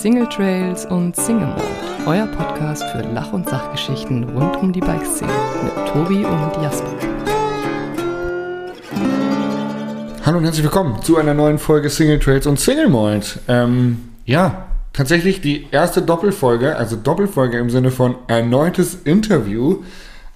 Single Trails und Single Mode, euer Podcast für Lach- und Sachgeschichten rund um die Bikeszene mit Tobi und Jasper. Hallo und herzlich willkommen zu einer neuen Folge Single Trails und Single Mold. Ähm, ja, tatsächlich die erste Doppelfolge, also Doppelfolge im Sinne von erneutes Interview.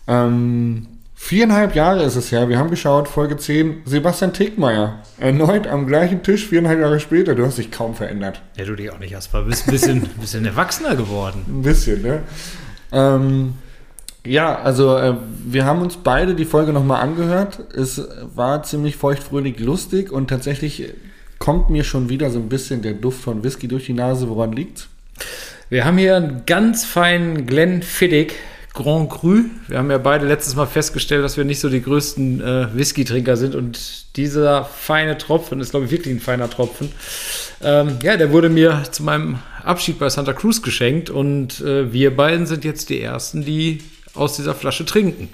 Ähm, Viereinhalb Jahre ist es her. Wir haben geschaut, Folge 10, Sebastian Tickmeier. Erneut am gleichen Tisch, viereinhalb Jahre später. Du hast dich kaum verändert. Ja, du dich auch nicht, Jasper. Du bist ein bisschen, bisschen erwachsener geworden. Ein bisschen, ne? Ähm, ja, also äh, wir haben uns beide die Folge nochmal angehört. Es war ziemlich feuchtfröhlich lustig und tatsächlich kommt mir schon wieder so ein bisschen der Duft von Whisky durch die Nase. Woran liegt's? Wir haben hier einen ganz feinen Glenn Fiddick Grand Cru. Wir haben ja beide letztes Mal festgestellt, dass wir nicht so die größten äh, Whisky-Trinker sind und dieser feine Tropfen ist, glaube ich, wirklich ein feiner Tropfen. Ähm, ja, der wurde mir zu meinem Abschied bei Santa Cruz geschenkt und äh, wir beiden sind jetzt die Ersten, die aus dieser Flasche trinken.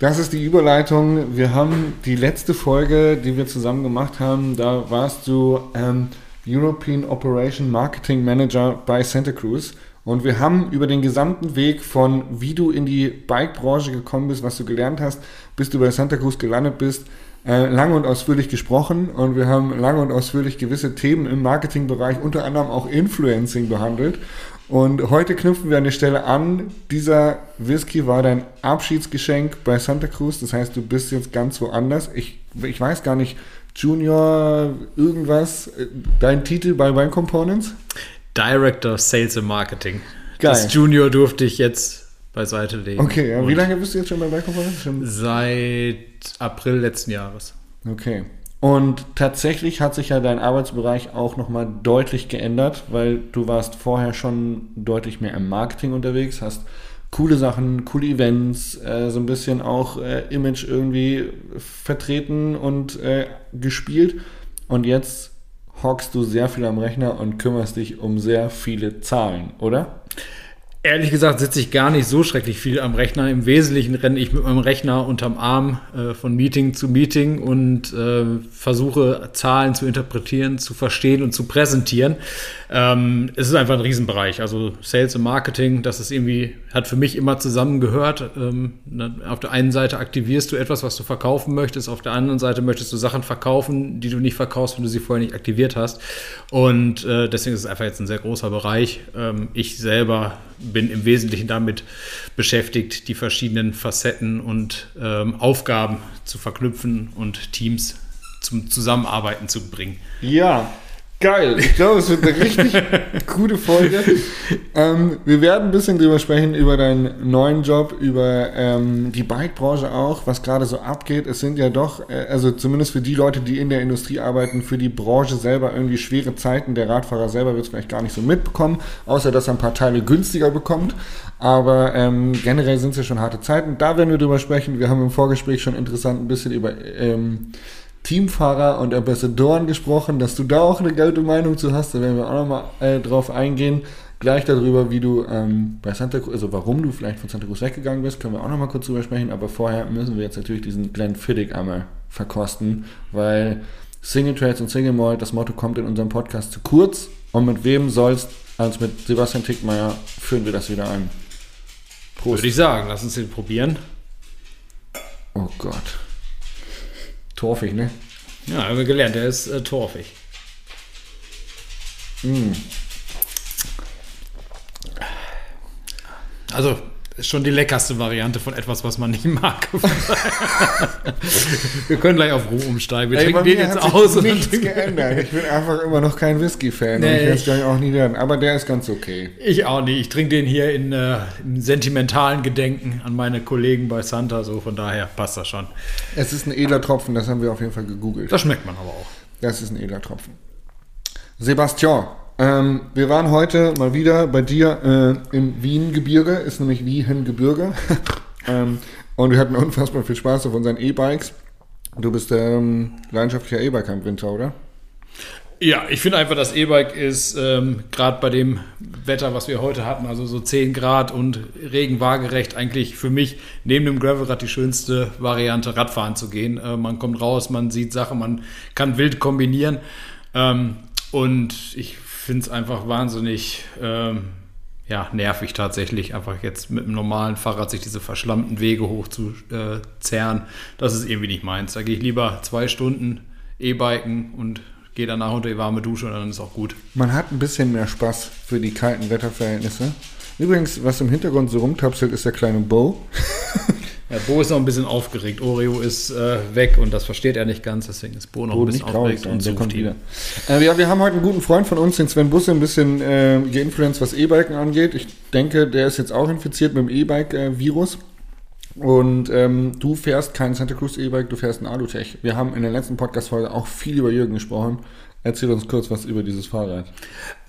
Das ist die Überleitung. Wir haben die letzte Folge, die wir zusammen gemacht haben, da warst du ähm, European Operation Marketing Manager bei Santa Cruz. Und wir haben über den gesamten Weg von, wie du in die Bike-Branche gekommen bist, was du gelernt hast, bis du bei Santa Cruz gelandet bist, äh, lange und ausführlich gesprochen. Und wir haben lange und ausführlich gewisse Themen im Marketingbereich, unter anderem auch Influencing behandelt. Und heute knüpfen wir an der Stelle an. Dieser Whisky war dein Abschiedsgeschenk bei Santa Cruz. Das heißt, du bist jetzt ganz woanders. Ich, ich weiß gar nicht, Junior, irgendwas, äh, dein Titel bei Wine Components? Director Sales and Marketing. Geil. Das Junior durfte ich jetzt beiseite legen. Okay, ja. wie lange bist du jetzt schon bei Bike Seit April letzten Jahres. Okay. Und tatsächlich hat sich ja dein Arbeitsbereich auch nochmal deutlich geändert, weil du warst vorher schon deutlich mehr im Marketing unterwegs, hast coole Sachen, coole Events, äh, so ein bisschen auch äh, Image irgendwie vertreten und äh, gespielt. Und jetzt hockst du sehr viel am Rechner und kümmerst dich um sehr viele Zahlen, oder? Ehrlich gesagt sitze ich gar nicht so schrecklich viel am Rechner. Im Wesentlichen renne ich mit meinem Rechner unterm Arm äh, von Meeting zu Meeting und äh, versuche Zahlen zu interpretieren, zu verstehen und zu präsentieren. Ähm, es ist einfach ein Riesenbereich. Also Sales und Marketing, das ist irgendwie, hat für mich immer zusammengehört. Ähm, auf der einen Seite aktivierst du etwas, was du verkaufen möchtest, auf der anderen Seite möchtest du Sachen verkaufen, die du nicht verkaufst, wenn du sie vorher nicht aktiviert hast. Und äh, deswegen ist es einfach jetzt ein sehr großer Bereich. Ähm, ich selber bin im Wesentlichen damit beschäftigt, die verschiedenen Facetten und ähm, Aufgaben zu verknüpfen und Teams zum Zusammenarbeiten zu bringen. Ja, Geil. Ich glaube, es wird eine richtig gute Folge. Ähm, wir werden ein bisschen drüber sprechen, über deinen neuen Job, über ähm, die Bike-Branche auch, was gerade so abgeht. Es sind ja doch, äh, also zumindest für die Leute, die in der Industrie arbeiten, für die Branche selber irgendwie schwere Zeiten. Der Radfahrer selber wird es vielleicht gar nicht so mitbekommen, außer dass er ein paar Teile günstiger bekommt. Aber ähm, generell sind es ja schon harte Zeiten. Da werden wir drüber sprechen. Wir haben im Vorgespräch schon interessant ein bisschen über ähm, Teamfahrer und Ambassadoren gesprochen, dass du da auch eine gelte Meinung zu hast. Da werden wir auch nochmal äh, drauf eingehen. Gleich darüber, wie du ähm, bei Santa Cruz, also warum du vielleicht von Santa Cruz weggegangen bist, können wir auch nochmal kurz drüber sprechen. Aber vorher müssen wir jetzt natürlich diesen Glenn Fiddick einmal verkosten, weil Single Trades und Single Malt, das Motto kommt in unserem Podcast zu kurz. Und mit wem sollst als mit Sebastian Tickmeier führen wir das wieder ein. Prost. Würde ich sagen, lass uns den probieren. Oh Gott. Torfig, ne? Ja, haben wir gelernt, der ist äh, torfig. Mm. Also, ist schon die leckerste Variante von etwas, was man nicht mag. wir können gleich auf Ruhe umsteigen. Wir Ey, trinken den jetzt aus. Nichts geändert. Ich bin einfach immer noch kein Whisky-Fan. Nee, ich werde es auch nie werden. Aber der ist ganz okay. Ich auch nicht. Ich trinke den hier in, äh, im sentimentalen Gedenken an meine Kollegen bei Santa. So von daher passt das schon. Es ist ein edler Tropfen. Das haben wir auf jeden Fall gegoogelt. Das schmeckt man aber auch. Das ist ein edler Tropfen. Sebastian, ähm, wir waren heute mal wieder bei dir äh, im Wien-Gebirge, ist nämlich Wien-Gebirge. ähm, und wir hatten unfassbar viel Spaß auf unseren E-Bikes. Du bist ähm, leidenschaftlicher E-Biker im Winter, oder? Ja, ich finde einfach, das E-Bike ist ähm, gerade bei dem Wetter, was wir heute hatten, also so 10 Grad und Regen waagerecht, eigentlich für mich neben dem Gravelrad die schönste Variante, Radfahren zu gehen. Äh, man kommt raus, man sieht Sachen, man kann wild kombinieren. Ähm, und ich finde es einfach wahnsinnig ähm, ja, nervig tatsächlich, einfach jetzt mit einem normalen Fahrrad sich diese verschlammten Wege hoch zu äh, zerren. Das ist irgendwie nicht meins. Da gehe ich lieber zwei Stunden E-Biken und gehe danach unter die warme Dusche und dann ist auch gut. Man hat ein bisschen mehr Spaß für die kalten Wetterverhältnisse. Übrigens, was im Hintergrund so rumtapselt, ist der kleine Bo. Ja, Bo ist noch ein bisschen aufgeregt. Oreo ist äh, weg und das versteht er nicht ganz, deswegen ist Bo noch Bo ein bisschen aufgeregt und der sucht kommt ihn. wieder. Äh, ja, wir haben heute einen guten Freund von uns, den Sven Busse, ein bisschen äh, geinfluenced, was E-Biken angeht. Ich denke, der ist jetzt auch infiziert mit dem E-Bike-Virus. Und ähm, du fährst kein Santa Cruz E-Bike, du fährst ein Alutech. Wir haben in der letzten Podcast-Folge auch viel über Jürgen gesprochen. Erzähl uns kurz was über dieses Fahrrad.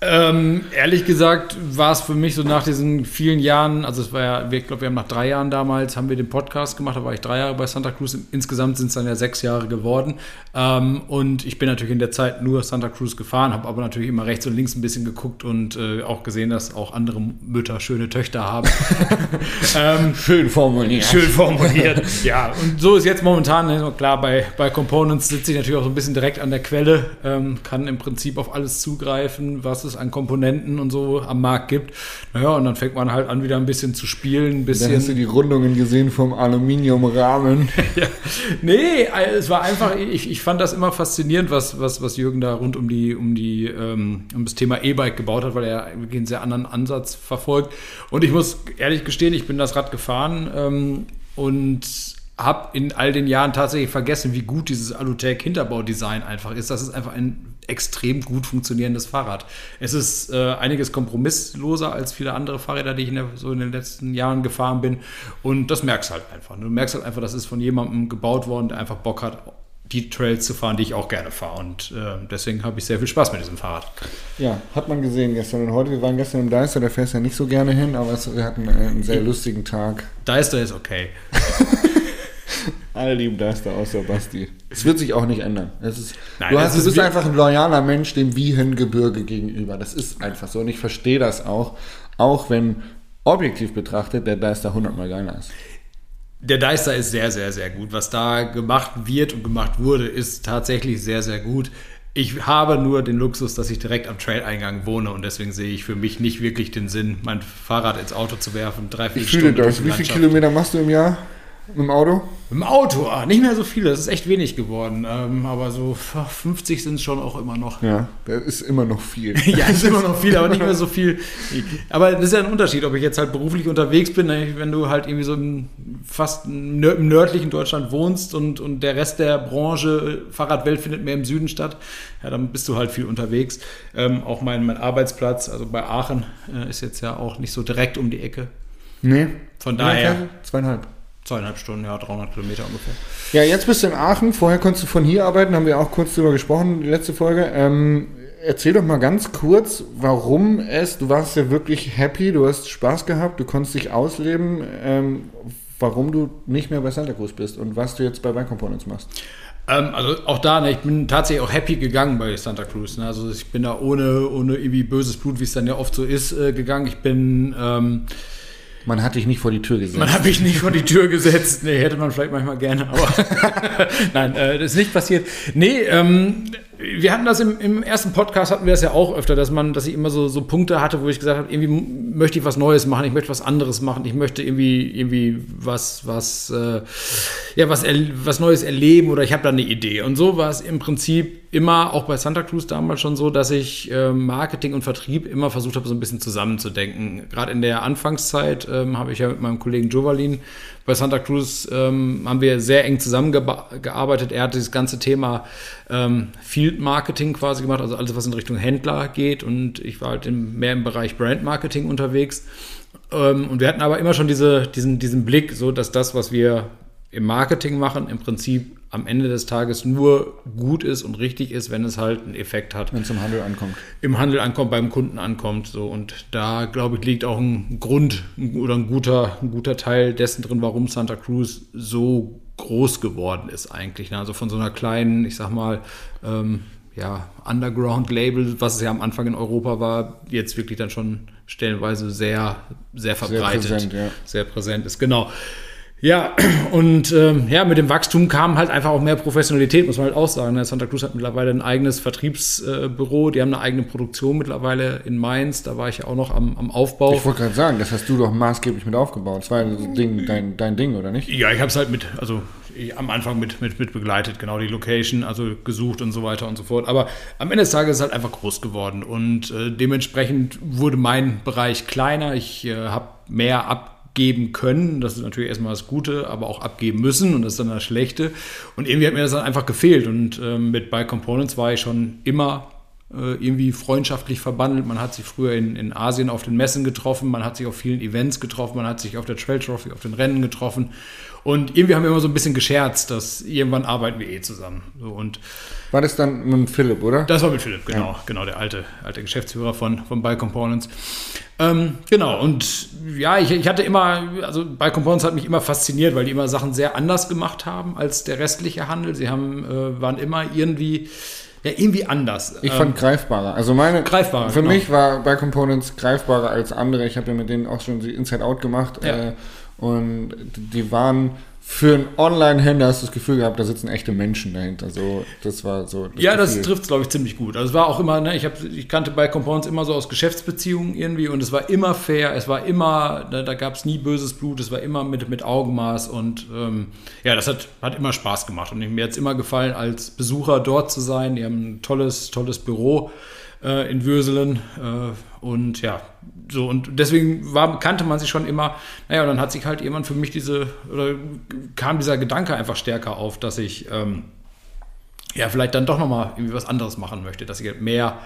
Ähm, ehrlich gesagt war es für mich so nach diesen vielen Jahren, also es war ja, ich glaube, wir haben nach drei Jahren damals, haben wir den Podcast gemacht, da war ich drei Jahre bei Santa Cruz, insgesamt sind es dann ja sechs Jahre geworden ähm, und ich bin natürlich in der Zeit nur Santa Cruz gefahren, habe aber natürlich immer rechts und links ein bisschen geguckt und äh, auch gesehen, dass auch andere Mütter schöne Töchter haben. ähm, Schön formuliert. Schön formuliert. ja, und so ist jetzt momentan, ne, klar, bei, bei Components sitze ich natürlich auch so ein bisschen direkt an der Quelle, ähm, kann im Prinzip auf alles zugreifen, was es an Komponenten und so am Markt gibt. Naja, und dann fängt man halt an, wieder ein bisschen zu spielen, ein Da hast du bisschen. die Rundungen gesehen vom Aluminiumrahmen. ja. Nee, äh, es war einfach, ich, ich fand das immer faszinierend, was, was, was Jürgen da rund um die, um die, ähm, um das Thema E-Bike gebaut hat, weil er wirklich einen sehr anderen Ansatz verfolgt. Und ich muss ehrlich gestehen, ich bin das Rad gefahren ähm, und habe in all den Jahren tatsächlich vergessen, wie gut dieses Alutech Hinterbaudesign einfach ist. Das ist einfach ein extrem gut funktionierendes Fahrrad. Es ist äh, einiges kompromissloser als viele andere Fahrräder, die ich in der, so in den letzten Jahren gefahren bin. Und das merkst du halt einfach. Du merkst halt einfach, das ist von jemandem gebaut worden, der einfach Bock hat, die Trails zu fahren, die ich auch gerne fahre. Und äh, deswegen habe ich sehr viel Spaß mit diesem Fahrrad. Ja, hat man gesehen gestern und heute. Wir waren gestern im Deister, da fährst du ja nicht so gerne hin, aber es, wir hatten äh, einen sehr lustigen Tag. Deister ist okay. Alle lieben Deister, außer Basti. Es wird sich auch nicht ändern. Es ist, Nein, du, es hast, du ist bist einfach ein loyaler Mensch dem Wiehengebirge gegenüber. Das ist einfach so und ich verstehe das auch. Auch wenn objektiv betrachtet der Deister hundertmal geiler ist. Der Deister ist sehr, sehr, sehr gut. Was da gemacht wird und gemacht wurde, ist tatsächlich sehr, sehr gut. Ich habe nur den Luxus, dass ich direkt am Trail-Eingang wohne und deswegen sehe ich für mich nicht wirklich den Sinn, mein Fahrrad ins Auto zu werfen, drei, vier Ich fühle Stunden durch das. Wie viele. Kilometer machst du im Jahr mit dem Auto? Im Auto, ah, nicht mehr so viele, das ist echt wenig geworden. Ähm, aber so 50 sind es schon auch immer noch. Ja, das ist immer noch viel. Ja, es ist immer noch viel, aber nicht mehr so viel. Aber das ist ja ein Unterschied, ob ich jetzt halt beruflich unterwegs bin, ne, wenn du halt irgendwie so im, fast im nör- im nördlichen Deutschland wohnst und, und der Rest der Branche, äh, Fahrradwelt findet mehr im Süden statt, ja, dann bist du halt viel unterwegs. Ähm, auch mein, mein Arbeitsplatz, also bei Aachen, äh, ist jetzt ja auch nicht so direkt um die Ecke. Nee. Von daher? Zweieinhalb. Zweieinhalb Stunden, ja, 300 Kilometer ungefähr. Ja, jetzt bist du in Aachen. Vorher konntest du von hier arbeiten, haben wir auch kurz drüber gesprochen, die letzte Folge. Ähm, erzähl doch mal ganz kurz, warum es, du warst ja wirklich happy, du hast Spaß gehabt, du konntest dich ausleben, ähm, warum du nicht mehr bei Santa Cruz bist und was du jetzt bei Bike Components machst. Ähm, also auch da, ne, ich bin tatsächlich auch happy gegangen bei Santa Cruz. Ne? Also ich bin da ohne, ohne irgendwie böses Blut, wie es dann ja oft so ist, äh, gegangen. Ich bin, ähm, Man hat dich nicht vor die Tür gesetzt. man hat mich nicht vor die Tür gesetzt. Nee, hätte man vielleicht manchmal gerne, aber nein, äh, das ist nicht passiert. Nee, ähm, wir hatten das im, im ersten Podcast, hatten wir das ja auch öfter, dass man, dass ich immer so, so Punkte hatte, wo ich gesagt habe, irgendwie möchte ich was Neues machen, ich möchte was anderes machen, ich möchte irgendwie, irgendwie was, was, äh, ja, was, was Neues erleben oder ich habe da eine Idee. Und so war es im Prinzip immer, auch bei Santa Cruz damals schon so, dass ich äh, Marketing und Vertrieb immer versucht habe, so ein bisschen zusammenzudenken. Gerade in der Anfangszeit ähm, habe ich ja mit meinem Kollegen Jovalin bei Santa Cruz ähm, haben wir sehr eng zusammengearbeitet. Er hat dieses ganze Thema ähm, Field Marketing quasi gemacht, also alles, was in Richtung Händler geht. Und ich war halt im, mehr im Bereich Brand Marketing unterwegs. Ähm, und wir hatten aber immer schon diese, diesen, diesen Blick, so dass das, was wir im Marketing machen, im Prinzip am Ende des Tages nur gut ist und richtig ist, wenn es halt einen Effekt hat wenn es zum Handel ankommt. im Handel ankommt, beim Kunden ankommt. So. Und da, glaube ich, liegt auch ein Grund oder ein guter, ein guter Teil dessen drin, warum Santa Cruz so groß geworden ist eigentlich. ne? Also von so einer kleinen, ich sag mal, ähm, ja, Underground-Label, was es ja am Anfang in Europa war, jetzt wirklich dann schon stellenweise sehr, sehr verbreitet. präsent, ja. Sehr präsent ist, genau. Ja, und ähm, ja, mit dem Wachstum kam halt einfach auch mehr Professionalität, muss man halt auch sagen. Ne? Santa Cruz hat mittlerweile ein eigenes Vertriebsbüro, äh, die haben eine eigene Produktion mittlerweile in Mainz, da war ich ja auch noch am, am Aufbau. Ich wollte gerade sagen, das hast du doch maßgeblich mit aufgebaut. Das war Ding, dein, dein Ding, oder nicht? Ja, ich habe es halt mit, also am Anfang mit, mit, mit begleitet, genau die Location, also gesucht und so weiter und so fort. Aber am Ende des Tages ist es halt einfach groß geworden und äh, dementsprechend wurde mein Bereich kleiner. Ich äh, habe mehr ab abgeben können. Das ist natürlich erstmal das Gute, aber auch abgeben müssen und das ist dann das Schlechte. Und irgendwie hat mir das dann einfach gefehlt. Und ähm, mit Buy Components war ich schon immer äh, irgendwie freundschaftlich verbandelt. Man hat sich früher in, in Asien auf den Messen getroffen, man hat sich auf vielen Events getroffen, man hat sich auf der Trail Trophy, auf den Rennen getroffen. Und irgendwie haben wir immer so ein bisschen gescherzt, dass irgendwann arbeiten wir eh zusammen. So, und war das dann mit Philipp, oder? Das war mit Philipp, genau. Ja. Genau, der alte, alte Geschäftsführer von, von Buy Components. Ähm, genau, und ja, ich, ich hatte immer, also Buy Components hat mich immer fasziniert, weil die immer Sachen sehr anders gemacht haben als der restliche Handel. Sie haben, äh, waren immer irgendwie ja, irgendwie anders. Ich fand ähm, greifbarer. Also meine, greifbarer, für genau. mich war Buy Components greifbarer als andere. Ich habe ja mit denen auch schon die Inside Out gemacht. Ja. Äh, und die waren für einen Online-Händler hast du das Gefühl gehabt, da sitzen echte Menschen dahinter. So, das war so. Das ja, Gefühl. das trifft es, glaube ich, ziemlich gut. Also es war auch immer, ne, ich, hab, ich kannte bei Compounds immer so aus Geschäftsbeziehungen irgendwie und es war immer fair, es war immer, da, da gab es nie böses Blut, es war immer mit, mit Augenmaß und ähm, ja, das hat, hat immer Spaß gemacht. Und mir hat es immer gefallen, als Besucher dort zu sein. Die haben ein tolles, tolles Büro äh, in Würselen. Äh, und ja, so und deswegen war, kannte man sich schon immer. Naja, und dann hat sich halt irgendwann für mich diese, oder kam dieser Gedanke einfach stärker auf, dass ich ähm, ja vielleicht dann doch nochmal irgendwie was anderes machen möchte, dass ich halt mehr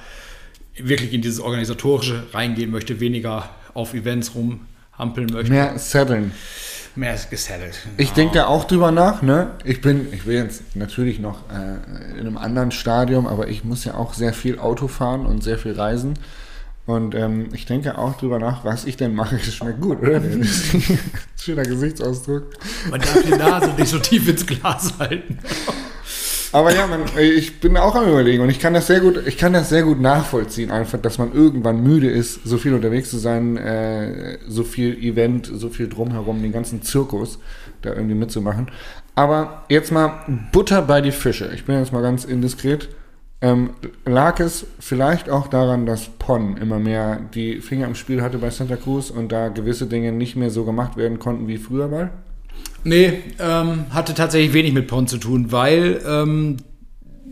wirklich in dieses Organisatorische reingehen möchte, weniger auf Events rumhampeln möchte. Mehr setteln mehr gesettelt. Ich denke da auch drüber nach, ne? Ich bin, ich will jetzt natürlich noch äh, in einem anderen Stadium, aber ich muss ja auch sehr viel Auto fahren und sehr viel reisen. Und ähm, ich denke auch drüber nach, was ich denn mache. Es schmeckt gut, oder? Schöner Gesichtsausdruck. Man darf die Nase nicht so tief ins Glas halten. Aber ja, man, ich bin auch am überlegen und ich kann das sehr gut, ich kann das sehr gut nachvollziehen, einfach, dass man irgendwann müde ist, so viel unterwegs zu sein, äh, so viel Event, so viel drumherum, den ganzen Zirkus da irgendwie mitzumachen. Aber jetzt mal Butter bei die Fische. Ich bin jetzt mal ganz indiskret. Ähm, lag es vielleicht auch daran, dass Pon immer mehr die Finger im Spiel hatte bei Santa Cruz und da gewisse Dinge nicht mehr so gemacht werden konnten wie früher mal? Nee, ähm, hatte tatsächlich wenig mit Pon zu tun, weil ähm,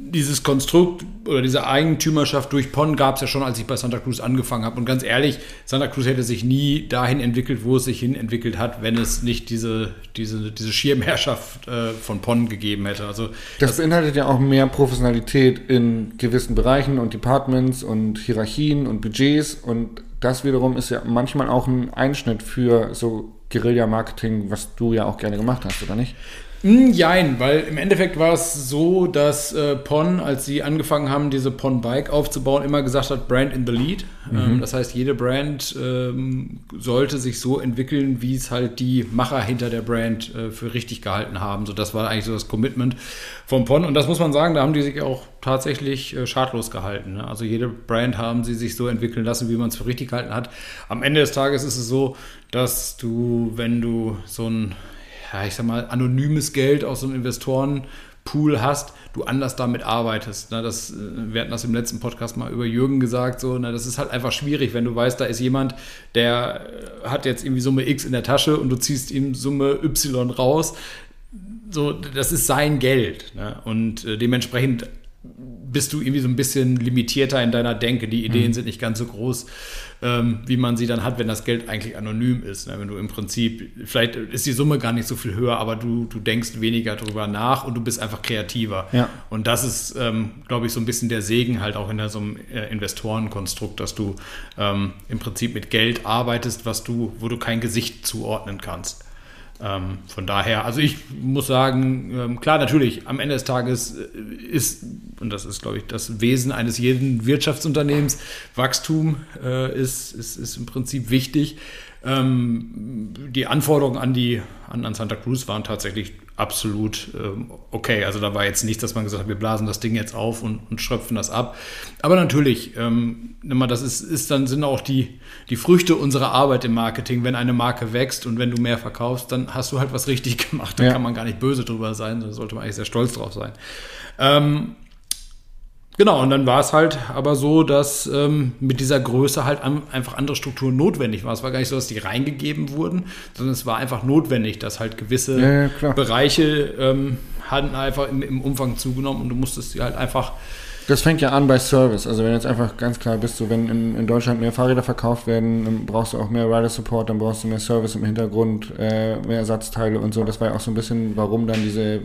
dieses Konstrukt oder diese Eigentümerschaft durch Pon gab es ja schon, als ich bei Santa Cruz angefangen habe. Und ganz ehrlich, Santa Cruz hätte sich nie dahin entwickelt, wo es sich hin entwickelt hat, wenn es nicht diese, diese, diese Schirmherrschaft äh, von Pon gegeben hätte. Also, das, das beinhaltet ja auch mehr Professionalität in gewissen Bereichen und Departments und Hierarchien und Budgets. Und das wiederum ist ja manchmal auch ein Einschnitt für so Guerilla-Marketing, was du ja auch gerne gemacht hast, oder nicht? Hm, jein, weil im Endeffekt war es so, dass äh, Pon, als sie angefangen haben, diese Pon Bike aufzubauen, immer gesagt hat, Brand in the Lead. Mhm. Ähm, das heißt, jede Brand ähm, sollte sich so entwickeln, wie es halt die Macher hinter der Brand äh, für richtig gehalten haben. So, das war eigentlich so das Commitment von Pon. Und das muss man sagen, da haben die sich auch tatsächlich äh, schadlos gehalten. Ne? Also jede Brand haben sie sich so entwickeln lassen, wie man es für richtig gehalten hat. Am Ende des Tages ist es so, dass du, wenn du so ein ja, ich sag mal, anonymes Geld aus so einem Investorenpool hast, du anders damit arbeitest. Ne? Das, äh, wir hatten das im letzten Podcast mal über Jürgen gesagt, so, ne? das ist halt einfach schwierig, wenn du weißt, da ist jemand, der äh, hat jetzt irgendwie Summe X in der Tasche und du ziehst ihm Summe Y raus. So, das ist sein Geld. Ne? Und äh, dementsprechend bist du irgendwie so ein bisschen limitierter in deiner Denke. Die Ideen mhm. sind nicht ganz so groß, ähm, wie man sie dann hat, wenn das Geld eigentlich anonym ist. Ne? Wenn du im Prinzip, vielleicht ist die Summe gar nicht so viel höher, aber du, du denkst weniger drüber nach und du bist einfach kreativer. Ja. Und das ist, ähm, glaube ich, so ein bisschen der Segen halt auch in so einem äh, Investorenkonstrukt, dass du ähm, im Prinzip mit Geld arbeitest, was du, wo du kein Gesicht zuordnen kannst. Ähm, von daher, also ich muss sagen, ähm, klar, natürlich, am Ende des Tages äh, ist, und das ist, glaube ich, das Wesen eines jeden Wirtschaftsunternehmens, Wachstum äh, ist, ist, ist im Prinzip wichtig. Ähm, die Anforderungen an, die, an, an Santa Cruz waren tatsächlich absolut ähm, okay. Also da war jetzt nicht, dass man gesagt hat, wir blasen das Ding jetzt auf und, und schröpfen das ab. Aber natürlich, ähm, das ist, ist dann sind auch die, die Früchte unserer Arbeit im Marketing. Wenn eine Marke wächst und wenn du mehr verkaufst, dann hast du halt was richtig gemacht. Da ja. kann man gar nicht böse drüber sein, da sollte man eigentlich sehr stolz drauf sein. Ähm, Genau, und dann war es halt aber so, dass ähm, mit dieser Größe halt an, einfach andere Strukturen notwendig waren. Es war gar nicht so, dass die reingegeben wurden, sondern es war einfach notwendig, dass halt gewisse ja, ja, Bereiche ähm, hatten einfach im, im, Umfang zugenommen und du musstest sie halt einfach. Das fängt ja an bei Service. Also wenn jetzt einfach ganz klar bist, so wenn in, in Deutschland mehr Fahrräder verkauft werden, dann brauchst du auch mehr Rider Support, dann brauchst du mehr Service im Hintergrund, äh, mehr Ersatzteile und so. Das war ja auch so ein bisschen, warum dann diese,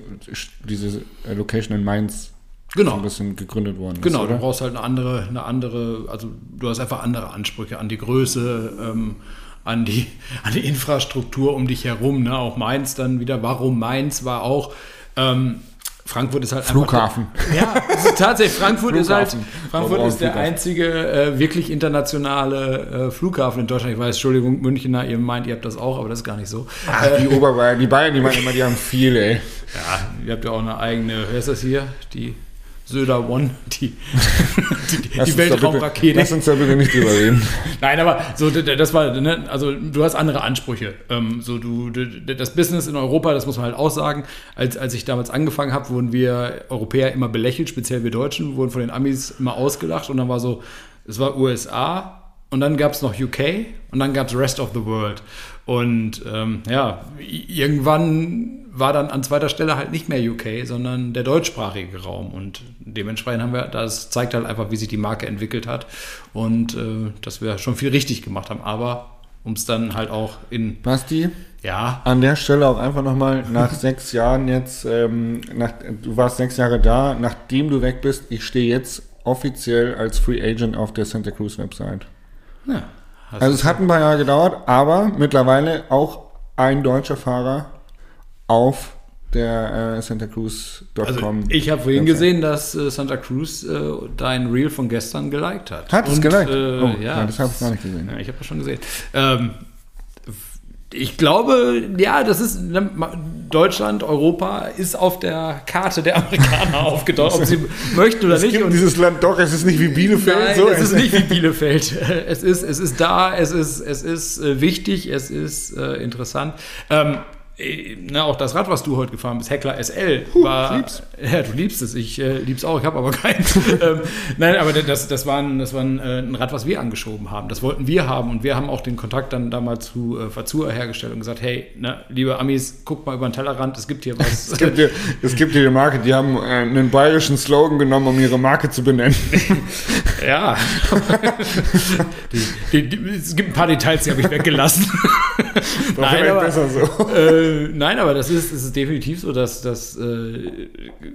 diese Location in Mainz genau. ein bisschen gegründet worden ist. Genau, oder? du brauchst halt eine andere, eine andere, also du hast einfach andere Ansprüche an die Größe, ähm, an, die, an die Infrastruktur um dich herum. Ne? Auch Mainz dann wieder, warum Mainz war auch. Ähm, Frankfurt ist halt Flughafen. Einfach, ja, ist tatsächlich. Frankfurt ist halt. Frankfurt ist der einzige äh, wirklich internationale äh, Flughafen in Deutschland. Ich weiß, Entschuldigung, Münchner, ihr meint, ihr habt das auch, aber das ist gar nicht so. Ach, die Oberbayern, die Bayern, die meinen immer, die haben viele. ey. Ja, ihr habt ja auch eine eigene, wer ist das hier? Die Söder One, die, die, die Weltraumrakete. Lass uns da bitte nicht drüber reden. Nein, aber so, das war, ne, also du hast andere Ansprüche. Ähm, so du, das Business in Europa, das muss man halt auch sagen. Als, als ich damals angefangen habe, wurden wir Europäer immer belächelt, speziell wir Deutschen, wurden von den Amis immer ausgelacht und dann war so, es war USA und dann gab es noch UK und dann gab es Rest of the World. Und ähm, ja, irgendwann war dann an zweiter Stelle halt nicht mehr UK, sondern der deutschsprachige Raum. Und dementsprechend haben wir, das zeigt halt einfach, wie sich die Marke entwickelt hat und äh, dass wir schon viel richtig gemacht haben. Aber um es dann halt auch in. Basti? Ja. An der Stelle auch einfach nochmal nach sechs Jahren jetzt, ähm, nach, du warst sechs Jahre da, nachdem du weg bist, ich stehe jetzt offiziell als Free Agent auf der Santa Cruz Website. Ja. Also es hat ein paar Jahre gedauert, aber mittlerweile auch ein deutscher Fahrer auf der äh, Santa Cruz.com. Also ich habe vorhin gesehen, dass äh, Santa Cruz äh, dein Reel von gestern geliked hat. Hat es geliked? Äh, oh, ja, nein, das habe ich gar nicht gesehen. Ja, ich habe das schon gesehen. Ähm, ich glaube, ja, das ist ne, Deutschland, Europa ist auf der Karte der Amerikaner aufgetaucht, ob sie möchten oder es nicht. Gibt und dieses Land doch, es ist nicht wie Bielefeld. Nein, so. es ist nicht wie Bielefeld. Es ist, es ist da, es ist, es ist äh, wichtig, es ist äh, interessant. Ähm, äh, na, auch das Rad, was du heute gefahren bist, Heckler SL, huh, war. Lieb's. Ja, du liebst es. Ich äh, lieb's auch. Ich habe aber keins. ähm, nein, aber das, das war, ein, das war ein, äh, ein, Rad, was wir angeschoben haben. Das wollten wir haben und wir haben auch den Kontakt dann damals zu äh, Fazua hergestellt und gesagt: Hey, na, liebe Amis, guckt mal über den Tellerrand. Es gibt hier was. es, gibt hier, es gibt hier eine Marke, die haben äh, einen bayerischen Slogan genommen, um ihre Marke zu benennen. ja. die, die, die, es gibt ein paar Details, die habe ich weggelassen. nein, aber, besser so. Äh, nein, aber das ist, ist definitiv so, dass, dass äh,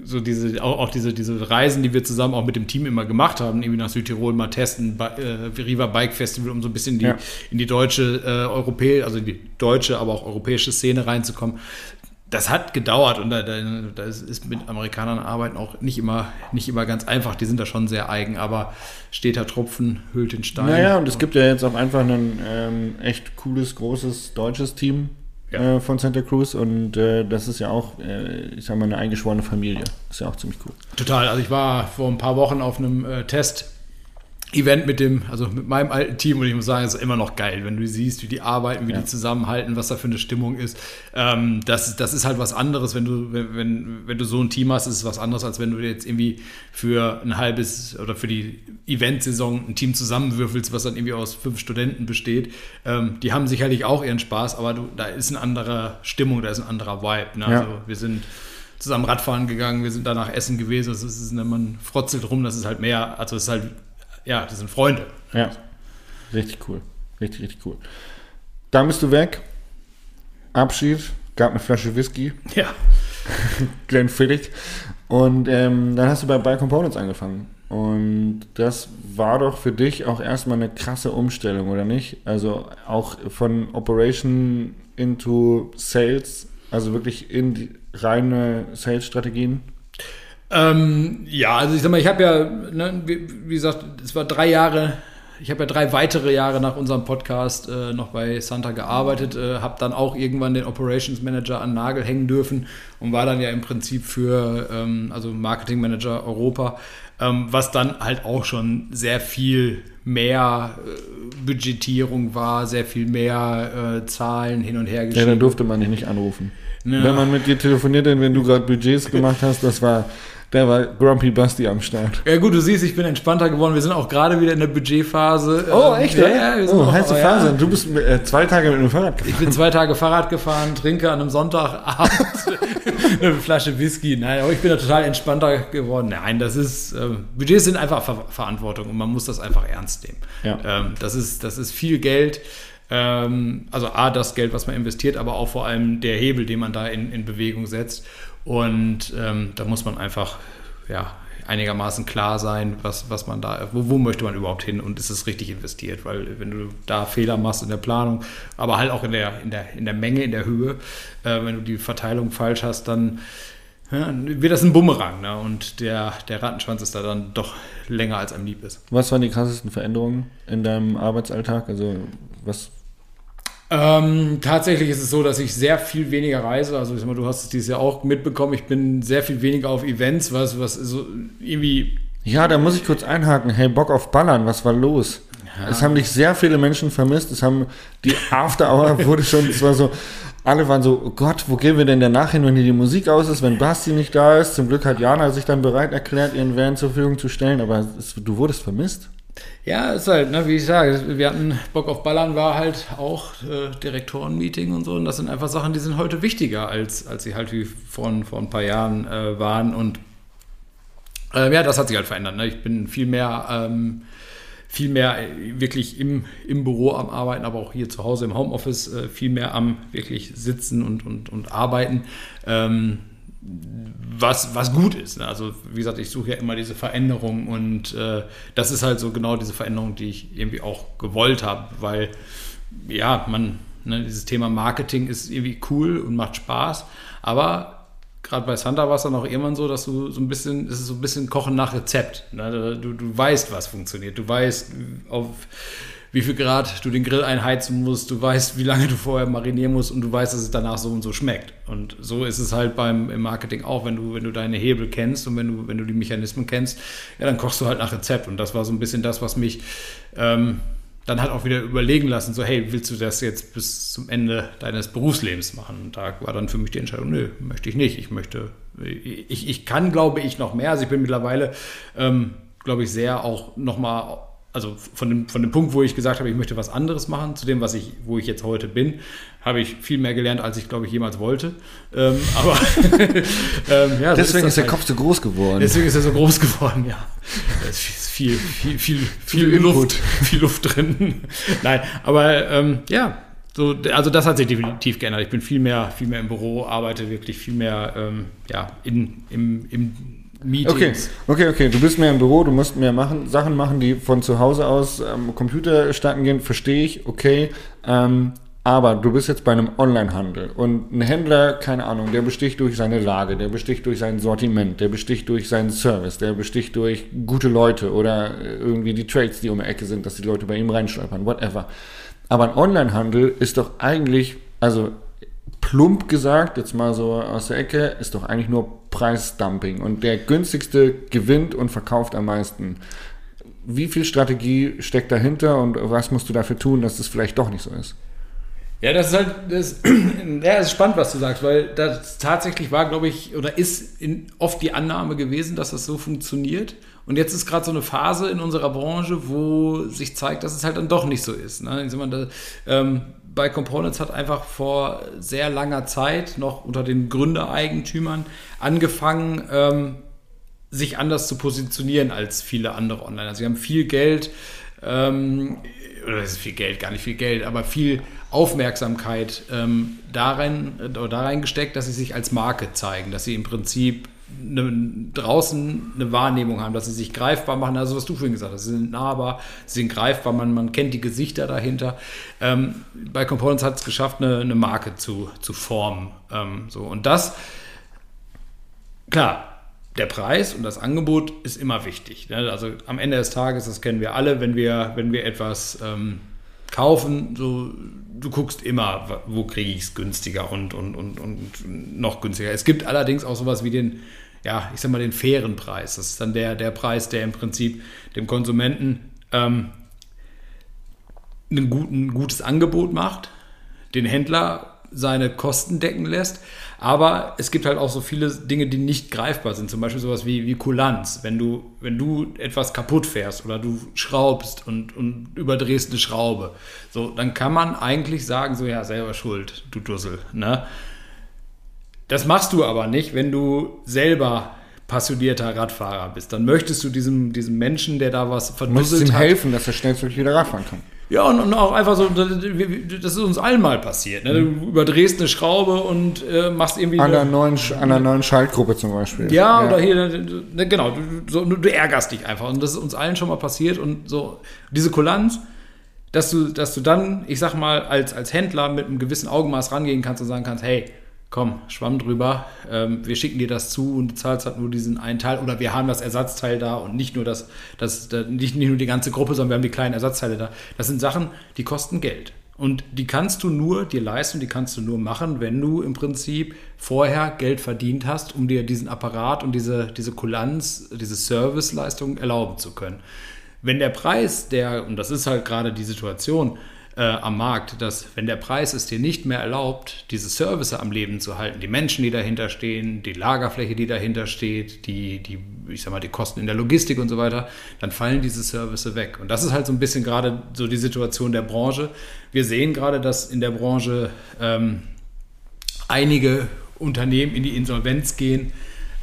so diese, auch, auch, diese, diese Reisen, die wir zusammen auch mit dem Team immer gemacht haben, irgendwie nach Südtirol mal testen, äh, Riva Bike Festival, um so ein bisschen die, ja. in die deutsche, äh, europäische, also die deutsche, aber auch europäische Szene reinzukommen das hat gedauert und da, da, da, ist mit Amerikanern arbeiten auch nicht immer, nicht immer ganz einfach. Die sind da schon sehr eigen, aber steter Tropfen hüllt den Stein. Naja, und es gibt ja jetzt auch einfach ein ähm, echt cooles, großes deutsches Team ja. äh, von Santa Cruz und äh, das ist ja auch, äh, ich sag mal, eine eingeschworene Familie. Ist ja auch ziemlich cool. Total. Also ich war vor ein paar Wochen auf einem äh, Test Event mit dem, also mit meinem alten Team und ich muss sagen, es ist immer noch geil, wenn du siehst, wie die arbeiten, wie ja. die zusammenhalten, was da für eine Stimmung ist. Ähm, das, das ist halt was anderes, wenn du, wenn, wenn, wenn du so ein Team hast, ist es was anderes, als wenn du jetzt irgendwie für ein halbes oder für die Eventsaison ein Team zusammenwürfelst, was dann irgendwie aus fünf Studenten besteht. Ähm, die haben sicherlich auch ihren Spaß, aber du, da ist eine andere Stimmung, da ist ein anderer Vibe. Ne? Ja. Also wir sind zusammen Radfahren gegangen, wir sind danach essen gewesen, das ist, man frotzelt rum, das ist halt mehr, also es ist halt ja, das sind Freunde. Ja, richtig cool. Richtig, richtig cool. Dann bist du weg. Abschied. Gab eine Flasche Whisky. Ja. Glenfiddich. Und ähm, dann hast du bei Buy Components angefangen. Und das war doch für dich auch erstmal eine krasse Umstellung, oder nicht? Also auch von Operation into Sales, also wirklich in die reine Sales-Strategien. Ähm, ja, also ich sag mal, ich habe ja, ne, wie, wie, gesagt, es war drei Jahre ich habe ja drei weitere Jahre nach unserem Podcast äh, noch bei Santa gearbeitet, äh, habe dann auch irgendwann den Operations Manager an Nagel hängen dürfen und war dann ja im Prinzip für, ähm, also Marketing Manager Europa, ähm, was dann halt auch schon sehr viel mehr äh, Budgetierung war, sehr viel mehr äh, Zahlen hin und her geschrieben. Ja, dann durfte man dich nicht anrufen. Ja. Wenn man mit dir telefoniert hat, wenn du gerade Budgets gemacht hast, das war der war Grumpy Basti am Start. Ja gut, du siehst, ich bin entspannter geworden. Wir sind auch gerade wieder in der Budgetphase. Oh, echt? Ja, ja wir sind oh, heiße auch, Phase. Ja. Du bist äh, zwei Tage mit dem Fahrrad gefahren. Ich bin zwei Tage Fahrrad gefahren, trinke an einem Sonntagabend eine Flasche Whisky. Nein, aber ich bin da total entspannter geworden. Nein, das ist, äh, Budgets sind einfach Ver Verantwortung und man muss das einfach ernst nehmen. Ja. Ähm, das, ist, das ist viel Geld. Ähm, also A, das Geld, was man investiert, aber auch vor allem der Hebel, den man da in, in Bewegung setzt. Und ähm, da muss man einfach ja, einigermaßen klar sein, was, was man da, wo, wo möchte man überhaupt hin und ist es richtig investiert? Weil wenn du da Fehler machst in der Planung, aber halt auch in der, in der, in der Menge, in der Höhe, äh, wenn du die Verteilung falsch hast, dann ja, wird das ein Bumerang. Ne? Und der, der Rattenschwanz ist da dann doch länger, als einem lieb ist. Was waren die krassesten Veränderungen in deinem Arbeitsalltag? Also was ähm, tatsächlich ist es so, dass ich sehr viel weniger reise. Also ich sag mal, du hast es dieses Jahr auch mitbekommen. Ich bin sehr viel weniger auf Events, was, was so irgendwie. Ja, da muss ich kurz einhaken. Hey, Bock auf Ballern, was war los? Ja. Es haben dich sehr viele Menschen vermisst. Es haben die After Hour wurde schon, es war so, alle waren so, oh Gott, wo gehen wir denn danach hin, wenn hier die Musik aus ist, wenn Basti nicht da ist? Zum Glück hat Jana sich dann bereit erklärt, ihren Van zur Verfügung zu stellen, aber es, du wurdest vermisst. Ja, ist halt, ne, wie ich sage, wir hatten Bock auf Ballern, war halt auch äh, Direktorenmeeting und so. Und das sind einfach Sachen, die sind heute wichtiger, als, als sie halt wie vor, vor ein paar Jahren äh, waren. Und äh, ja, das hat sich halt verändert. Ne? Ich bin viel mehr, ähm, viel mehr wirklich im, im Büro am Arbeiten, aber auch hier zu Hause im Homeoffice äh, viel mehr am wirklich sitzen und, und, und arbeiten. Ähm, was, was gut ist. Ne? Also wie gesagt, ich suche ja immer diese Veränderung und äh, das ist halt so genau diese Veränderung, die ich irgendwie auch gewollt habe, weil ja, man, ne, dieses Thema Marketing ist irgendwie cool und macht Spaß, aber gerade bei Santa war es dann auch irgendwann so, dass du so ein bisschen, es ist so ein bisschen Kochen nach Rezept. Ne? Du, du weißt, was funktioniert. Du weißt, auf wie viel Grad du den Grill einheizen musst, du weißt, wie lange du vorher marinieren musst und du weißt, dass es danach so und so schmeckt. Und so ist es halt beim im Marketing auch, wenn du, wenn du deine Hebel kennst und wenn du, wenn du die Mechanismen kennst, ja, dann kochst du halt nach Rezept. Und das war so ein bisschen das, was mich ähm, dann halt auch wieder überlegen lassen, so, hey, willst du das jetzt bis zum Ende deines Berufslebens machen? Und da war dann für mich die Entscheidung, nö, möchte ich nicht. Ich möchte, ich, ich kann, glaube ich, noch mehr. Also ich bin mittlerweile, ähm, glaube ich, sehr auch nochmal also von dem, von dem Punkt, wo ich gesagt habe, ich möchte was anderes machen, zu dem, was ich, wo ich jetzt heute bin, habe ich viel mehr gelernt, als ich, glaube ich, jemals wollte. Ähm, aber ähm, ja, deswegen ist, ist der halt. Kopf so groß geworden. Deswegen ist er so groß geworden, ja. Da ist viel, viel, viel, viel, viel Luft, viel Luft drin. Nein, aber ähm, ja, so, also das hat sich definitiv geändert. Ich bin viel mehr, viel mehr im Büro, arbeite wirklich viel mehr ähm, ja, in, im, im Meetings. Okay, okay, okay. Du bist mehr im Büro, du musst mehr machen, Sachen machen, die von zu Hause aus am Computer starten gehen, verstehe ich, okay. Ähm, aber du bist jetzt bei einem Onlinehandel und ein Händler, keine Ahnung, der besticht durch seine Lage, der besticht durch sein Sortiment, der besticht durch seinen Service, der besticht durch gute Leute oder irgendwie die Trades, die um die Ecke sind, dass die Leute bei ihm reinstolpern, whatever. Aber ein Onlinehandel ist doch eigentlich, also plump gesagt, jetzt mal so aus der Ecke, ist doch eigentlich nur Preisdumping. Und der günstigste gewinnt und verkauft am meisten. Wie viel Strategie steckt dahinter und was musst du dafür tun, dass das vielleicht doch nicht so ist? Ja, das ist halt, das, ja, ist spannend, was du sagst, weil das tatsächlich war, glaube ich, oder ist in, oft die Annahme gewesen, dass das so funktioniert. Und jetzt ist gerade so eine Phase in unserer Branche, wo sich zeigt, dass es halt dann doch nicht so ist. Ne? Ich sag da, ähm, bei Components hat einfach vor sehr langer Zeit, noch unter den Gründereigentümern, angefangen, ähm, sich anders zu positionieren als viele andere Online. Sie haben viel Geld, ähm, oder das ist viel Geld, gar nicht viel Geld, aber viel Aufmerksamkeit ähm, darin, oder da reingesteckt, dass sie sich als Marke zeigen, dass sie im Prinzip eine, draußen eine Wahrnehmung haben, dass sie sich greifbar machen. Also was du vorhin gesagt hast, sie sind nahbar, sie sind greifbar, man, man kennt die Gesichter dahinter. Ähm, bei Components hat es geschafft, eine, eine, Marke zu, zu formen. Ähm, so. Und das, klar, der Preis und das Angebot ist immer wichtig. Ne? Also am Ende des Tages, das kennen wir alle, wenn wir, wenn wir etwas ähm, kaufen, so, du guckst immer, wo kriege ich es günstiger und, und, und, und noch günstiger. Es gibt allerdings auch sowas wie den, ja, ich sag mal, den fairen Preis. Das ist dann der, der Preis, der im Prinzip dem Konsumenten ähm, ein guten, gutes Angebot macht, den Händler seine Kosten decken lässt. Aber es gibt halt auch so viele Dinge, die nicht greifbar sind. Zum Beispiel sowas wie, wie Kulanz. Wenn du, wenn du etwas kaputt fährst oder du schraubst und, und überdrehst eine Schraube, so, dann kann man eigentlich sagen, so ja, selber schuld, du Dussel. Ne? Das machst du aber nicht, wenn du selber passionierter Radfahrer bist. Dann möchtest du diesem, diesem Menschen, der da was verdusselt hat... Ihm helfen, dass er schnellstmöglich wieder Radfahren kann. Ja, und, und, auch einfach so, das ist uns allen mal passiert. Ne? Du mhm. überdrehst eine Schraube und äh, machst irgendwie. An der, neuen, an der neuen Schaltgruppe zum Beispiel. Ja, ja. oder hier, ne, genau, du, so, du, ärgerst dich einfach. Und das ist uns allen schon mal passiert. Und so, diese Kulanz, dass du, dass du dann, ich sag mal, als, als Händler mit einem gewissen Augenmaß rangehen kannst und sagen kannst, hey, komm, Schwamm drüber, ähm, wir schicken dir das zu und du zahlst halt nur diesen einen Teil oder wir haben das Ersatzteil da und nicht nur das, das, das nicht, nicht nur die ganze Gruppe, sondern wir haben die kleinen Ersatzteile da. Das sind Sachen, die kosten Geld. Und die kannst du nur dir leisten, die kannst du nur machen, wenn du im Prinzip vorher Geld verdient hast, um dir diesen Apparat und diese, diese Kulanz, diese Serviceleistung erlauben zu können. Wenn der Preis, der, und das ist halt gerade die Situation, äh, am Markt, dass wenn der Preis es dir nicht mehr erlaubt, diese Service am Leben zu halten, die Menschen, die dahinter stehen, die Lagerfläche, die dahinter steht, die, die, ich sag mal, die Kosten in der Logistik und so weiter, dann fallen diese Service weg. Und das ist halt so ein bisschen gerade so die Situation der Branche. Wir sehen gerade, dass in der Branche ähm, einige Unternehmen in die Insolvenz gehen,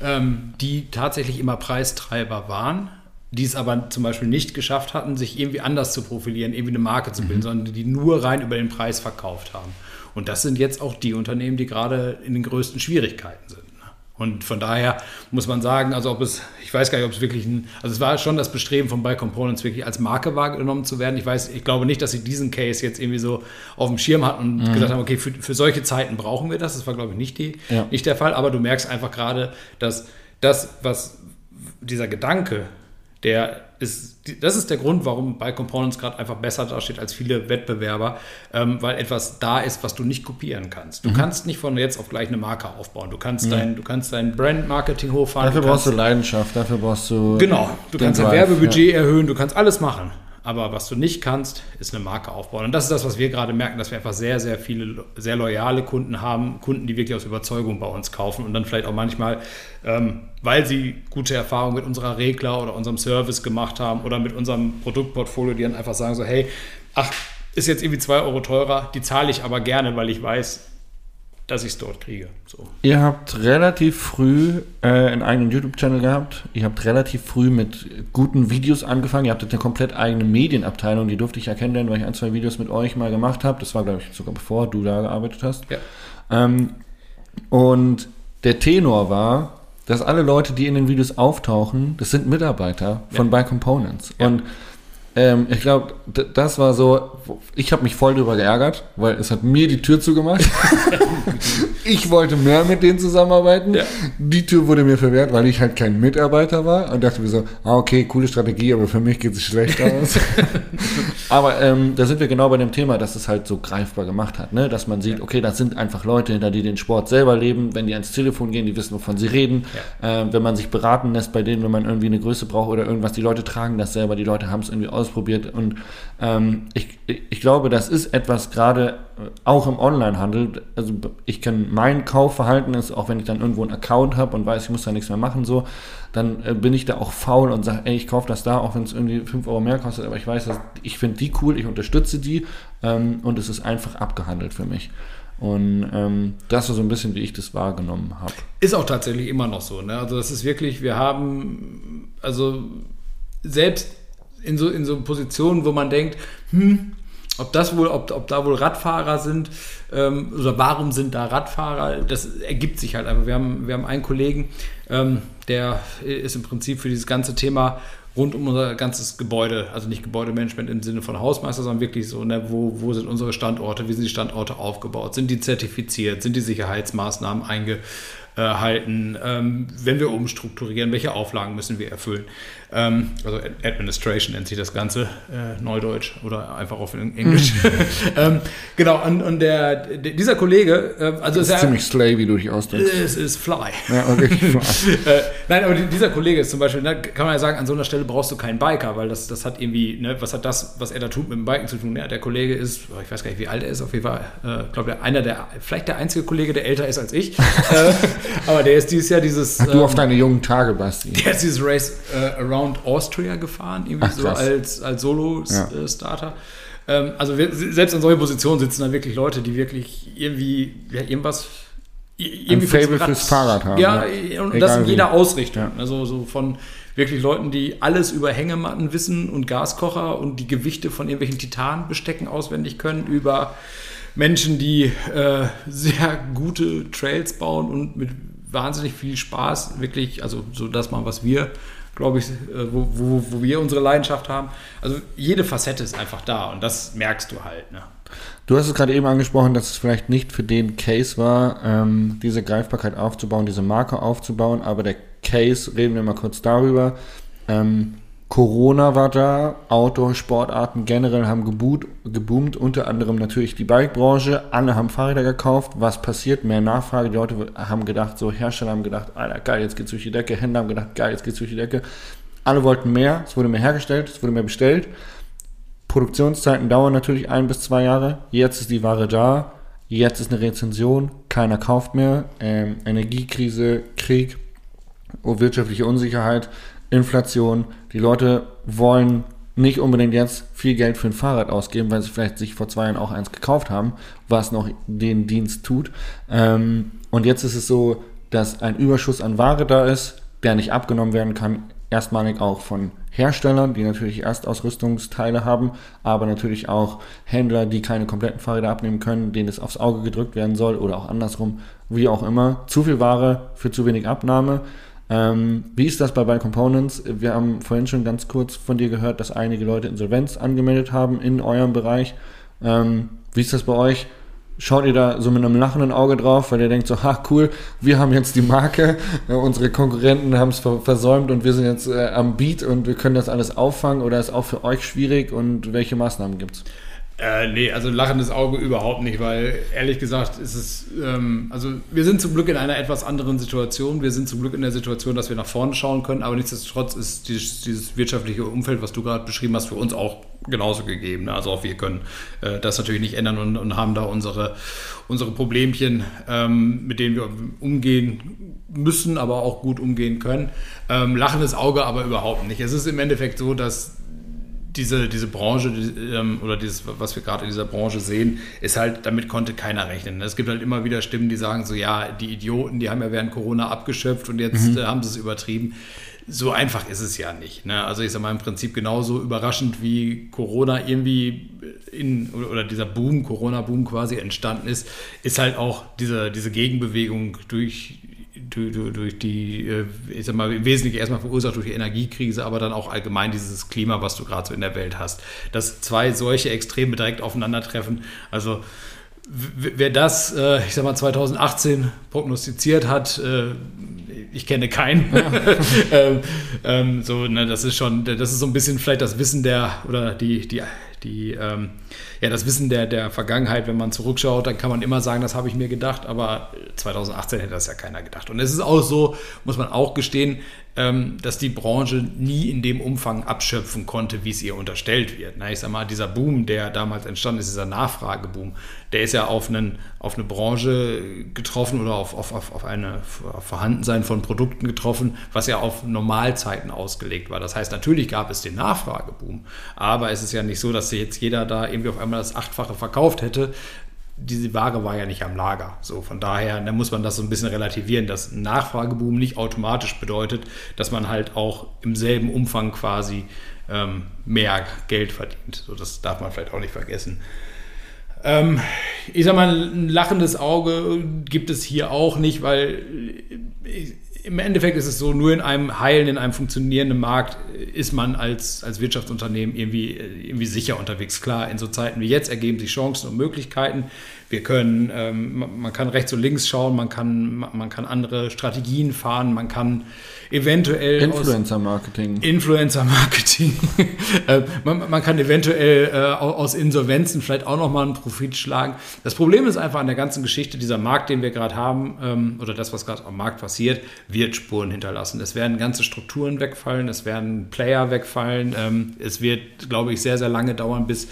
ähm, die tatsächlich immer Preistreiber waren die es aber zum Beispiel nicht geschafft hatten, sich irgendwie anders zu profilieren, irgendwie eine Marke zu bilden, mhm. sondern die nur rein über den Preis verkauft haben. Und das sind jetzt auch die Unternehmen, die gerade in den größten Schwierigkeiten sind. Ne? Und von daher muss man sagen, also ob es, ich weiß gar nicht, ob es wirklich ein, also es war schon das Bestreben von Buy Components wirklich als Marke wahrgenommen zu werden. Ich weiß, ich glaube nicht, dass sie diesen Case jetzt irgendwie so auf dem Schirm hatten und mhm. gesagt haben, okay, für, für solche Zeiten brauchen wir das. Das war, glaube ich, nicht, die, ja. nicht der Fall. Aber du merkst einfach gerade, dass das, was dieser Gedanke, der ist, das ist der Grund, warum bei Components gerade einfach besser dasteht als viele Wettbewerber, ähm, weil etwas da ist, was du nicht kopieren kannst. Du mhm. kannst nicht von jetzt auf gleich eine Marke aufbauen. Du kannst, mhm. dein, du kannst dein Brand-Marketing hochfahren. Dafür du brauchst du Leidenschaft, dafür brauchst du. Genau, du kannst dein Werbebudget ja. erhöhen, du kannst alles machen. Aber was du nicht kannst, ist eine Marke aufbauen. Und das ist das, was wir gerade merken, dass wir einfach sehr, sehr viele, sehr loyale Kunden haben. Kunden, die wirklich aus Überzeugung bei uns kaufen und dann vielleicht auch manchmal, ähm, weil sie gute Erfahrungen mit unserer Regler oder unserem Service gemacht haben oder mit unserem Produktportfolio, die dann einfach sagen so, hey, ach, ist jetzt irgendwie zwei Euro teurer, die zahle ich aber gerne, weil ich weiß, dass ich es dort kriege. So. Ihr habt relativ früh äh, einen eigenen YouTube-Channel gehabt. Ihr habt relativ früh mit guten Videos angefangen. Ihr habt eine komplett eigene Medienabteilung. Die durfte ich erkennen, weil ich ein, zwei Videos mit euch mal gemacht habe. Das war, glaube ich, sogar bevor du da gearbeitet hast. Ja. Ähm, und der Tenor war, dass alle Leute, die in den Videos auftauchen, das sind Mitarbeiter von ja. Buy Components. Ja. Und ähm, ich glaube, das war so, ich habe mich voll darüber geärgert, weil es hat mir die Tür zugemacht. ich wollte mehr mit denen zusammenarbeiten. Ja. Die Tür wurde mir verwehrt, weil ich halt kein Mitarbeiter war und dachte mir so, ah, okay, coole Strategie, aber für mich geht es schlecht aus. aber ähm, da sind wir genau bei dem Thema, dass es halt so greifbar gemacht hat, ne? dass man sieht, okay, das sind einfach Leute hinter, die den Sport selber leben, wenn die ans Telefon gehen, die wissen, wovon sie reden. Ja. Ähm, wenn man sich beraten lässt bei denen, wenn man irgendwie eine Größe braucht oder irgendwas, die Leute tragen das selber, die Leute haben es irgendwie aus ausprobiert. Und ähm, ich, ich glaube, das ist etwas gerade äh, auch im Onlinehandel. Also ich kenne mein Kaufverhalten ist, auch wenn ich dann irgendwo einen Account habe und weiß, ich muss da nichts mehr machen, so, dann äh, bin ich da auch faul und sage, ey, ich kaufe das da, auch wenn es irgendwie 5 Euro mehr kostet, aber ich weiß, dass, ich finde die cool, ich unterstütze die ähm, und es ist einfach abgehandelt für mich. Und ähm, das war so ein bisschen, wie ich das wahrgenommen habe. Ist auch tatsächlich immer noch so. Ne? Also das ist wirklich, wir haben, also selbst in so, in so Positionen, wo man denkt, hm, ob das wohl, ob, ob da wohl Radfahrer sind ähm, oder warum sind da Radfahrer, das ergibt sich halt einfach. Wir haben, wir haben einen Kollegen, ähm, der ist im Prinzip für dieses ganze Thema rund um unser ganzes Gebäude, also nicht Gebäudemanagement im Sinne von Hausmeister, sondern wirklich so, ne, wo, wo sind unsere Standorte, wie sind die Standorte aufgebaut, sind die zertifiziert, sind die Sicherheitsmaßnahmen einge, äh, halten, ähm, wenn wir umstrukturieren, welche Auflagen müssen wir erfüllen. Ähm, also Administration nennt sich das Ganze, äh, Neudeutsch oder einfach auf Englisch. Ähm, genau, und, und der, dieser Kollege, äh, also das ist, ist ziemlich slay, wie du dich ausdrückst. Es ist fly. Ja, okay, fly. äh, nein, aber dieser Kollege ist zum Beispiel, ne, kann man ja sagen, an so einer Stelle brauchst du keinen Biker, weil das, das hat irgendwie, ne, was hat das, was er da tut, mit dem Biken zu tun? Ja, der Kollege ist, ich weiß gar nicht, wie alt er ist, auf jeden Fall, äh, glaube einer der, vielleicht der einzige Kollege, der älter ist als ich. Äh, aber der ist dieses Jahr dieses. Ach, du ähm, auf deine jungen Tage, Basti. Der ist dieses Race äh, Around Austria gefahren, irgendwie Ach, so als, als Solo-Starter. Ja. Ähm, also wir, selbst in solchen Positionen sitzen da wirklich Leute, die wirklich irgendwie ja, irgendwas irgendwie ein Fable fürs Fahrrad haben. Ja, ja. und Egal das in jeder wie. Ausrichtung. Ja. Also so von wirklich Leuten, die alles über Hängematten wissen und Gaskocher und die Gewichte von irgendwelchen Titanbestecken auswendig können, über Menschen, die äh, sehr gute Trails bauen und mit wahnsinnig viel Spaß, wirklich, also so das mal, was wir, glaube ich, äh, wo, wo, wo, wir unsere Leidenschaft haben. Also jede Facette ist einfach da und das merkst du halt. Ne? Du hast es gerade eben angesprochen, dass es vielleicht nicht für den Case war, ähm, diese Greifbarkeit aufzubauen, diese Marke aufzubauen, aber der Case, reden wir mal kurz darüber. Ähm, Corona war da, Outdoor-Sportarten generell haben geboot, geboomt, unter anderem natürlich die Bikebranche. Alle haben Fahrräder gekauft. Was passiert? Mehr Nachfrage. Die Leute haben gedacht, so Hersteller haben gedacht, Alter, geil, jetzt geht's durch die Decke. Händler haben gedacht, geil, jetzt geht's durch die Decke. Alle wollten mehr, es wurde mehr hergestellt, es wurde mehr bestellt. Produktionszeiten dauern natürlich ein bis zwei Jahre. Jetzt ist die Ware da, jetzt ist eine Rezension, keiner kauft mehr. Ähm, Energiekrise, Krieg, wirtschaftliche Unsicherheit Inflation. Die Leute wollen nicht unbedingt jetzt viel Geld für ein Fahrrad ausgeben, weil sie vielleicht sich vor zwei Jahren auch eins gekauft haben, was noch den Dienst tut. Ähm, und jetzt ist es so, dass ein Überschuss an Ware da ist, der nicht abgenommen werden kann. Erstmalig auch von Herstellern, die natürlich Erstausrüstungsteile haben, aber natürlich auch Händler, die keine kompletten Fahrräder abnehmen können, denen es aufs Auge gedrückt werden soll oder auch andersrum, wie auch immer. Zu viel Ware für zu wenig Abnahme. Ähm, wie ist das bei Buy Components? Wir haben vorhin schon ganz kurz von dir gehört, dass einige Leute Insolvenz angemeldet haben in eurem Bereich. Ähm, wie ist das bei euch? Schaut ihr da so mit einem lachenden Auge drauf, weil ihr denkt so, ha cool, wir haben jetzt die Marke, äh, unsere Konkurrenten haben es versäumt und wir sind jetzt äh, am Beat und wir können das alles auffangen oder ist auch für euch schwierig und welche Maßnahmen gibt es? Äh, nee, also lachendes Auge überhaupt nicht, weil ehrlich gesagt ist es, ähm, also wir sind zum Glück in einer etwas anderen Situation. Wir sind zum Glück in der Situation, dass wir nach vorne schauen können, aber nichtsdestotrotz ist dieses, dieses wirtschaftliche Umfeld, was du gerade beschrieben hast, für uns auch genauso gegeben. Ne? Also auch wir können äh, das natürlich nicht ändern und, und, haben da unsere, unsere Problemchen, ähm, mit denen wir umgehen müssen, aber auch gut umgehen können. Ähm, lachendes Auge aber überhaupt nicht. Es ist im Endeffekt so, dass diese, diese Branche ähm, oder dieses, was wir gerade in dieser Branche sehen, ist halt, damit konnte keiner rechnen. Es gibt halt immer wieder Stimmen, die sagen so, ja, die Idioten, die haben ja während Corona abgeschöpft und jetzt mhm. äh, haben sie es übertrieben. So einfach ist es ja nicht. Ne? Also ich sage mal im Prinzip genauso überraschend wie Corona irgendwie in, oder dieser Boom, Corona-Boom quasi entstanden ist, ist halt auch diese, diese Gegenbewegung durch durch die, äh, ich sag mal, im Wesentlichen erstmal verursacht durch die Energiekrise, aber dann auch allgemein dieses Klima, was du gerade so in der Welt hast. Dass zwei solche Extreme direkt aufeinandertreffen. Also wer das, äh, ich sag mal, 2018 prognostiziert hat, äh, ich kenne keinen. Ähm, ähm, so, ne, das ist schon, das ist so ein bisschen vielleicht das Wissen der oder die, die, die ähm, ja, das Wissen der, der Vergangenheit, wenn man zurückschaut, dann kann man immer sagen, das habe ich mir gedacht, aber 2018 hätte das ja keiner gedacht. Und es ist auch so, muss man auch gestehen, ähm, dass die Branche nie in dem Umfang abschöpfen konnte, wie es ihr unterstellt wird. Na, ich sag mal, dieser Boom, der damals entstanden ist, dieser Nachfrageboom, der ist ja auf, einen, auf eine Branche getroffen oder auf, auf, auf eine Vorhandensein von Produkten getroffen, was ja auf Normalzeiten ausgelegt war. Das heißt, natürlich gab es den Nachfrageboom, aber es ist ja nicht so, dass jetzt jeder da irgendwie auf einmal das Achtfache verkauft hätte, diese Ware war ja nicht am Lager. So, von daher, da muss man das so ein bisschen relativieren, dass Nachfrageboom nicht automatisch bedeutet, dass man halt auch im selben Umfang quasi ähm, mehr Geld verdient. So, das darf man vielleicht auch nicht vergessen. Ähm, ich sag mal, ein lachendes Auge gibt es hier auch nicht, weil im Endeffekt ist es so, nur in einem heilen, in einem funktionierenden Markt ist man als, als Wirtschaftsunternehmen irgendwie, irgendwie sicher unterwegs. Klar, in so Zeiten wie jetzt ergeben sich Chancen und Möglichkeiten. Wir können, ähm, man kann rechts und links schauen, man kann, man kann andere Strategien fahren, man kann eventuell Influencer-Marketing. Influencer-Marketing. Äh, man, man, kann eventuell äh, aus Insolvenzen vielleicht auch nochmal einen Profit schlagen. Das Problem ist einfach an der ganzen Geschichte, dieser Markt, den wir gerade haben, ähm, oder das, was gerade am Markt passiert, wird Spuren hinterlassen. Es werden ganze Strukturen wegfallen, es werden Player wegfallen. Ähm, es wird, glaube ich, sehr, sehr lange dauern, bis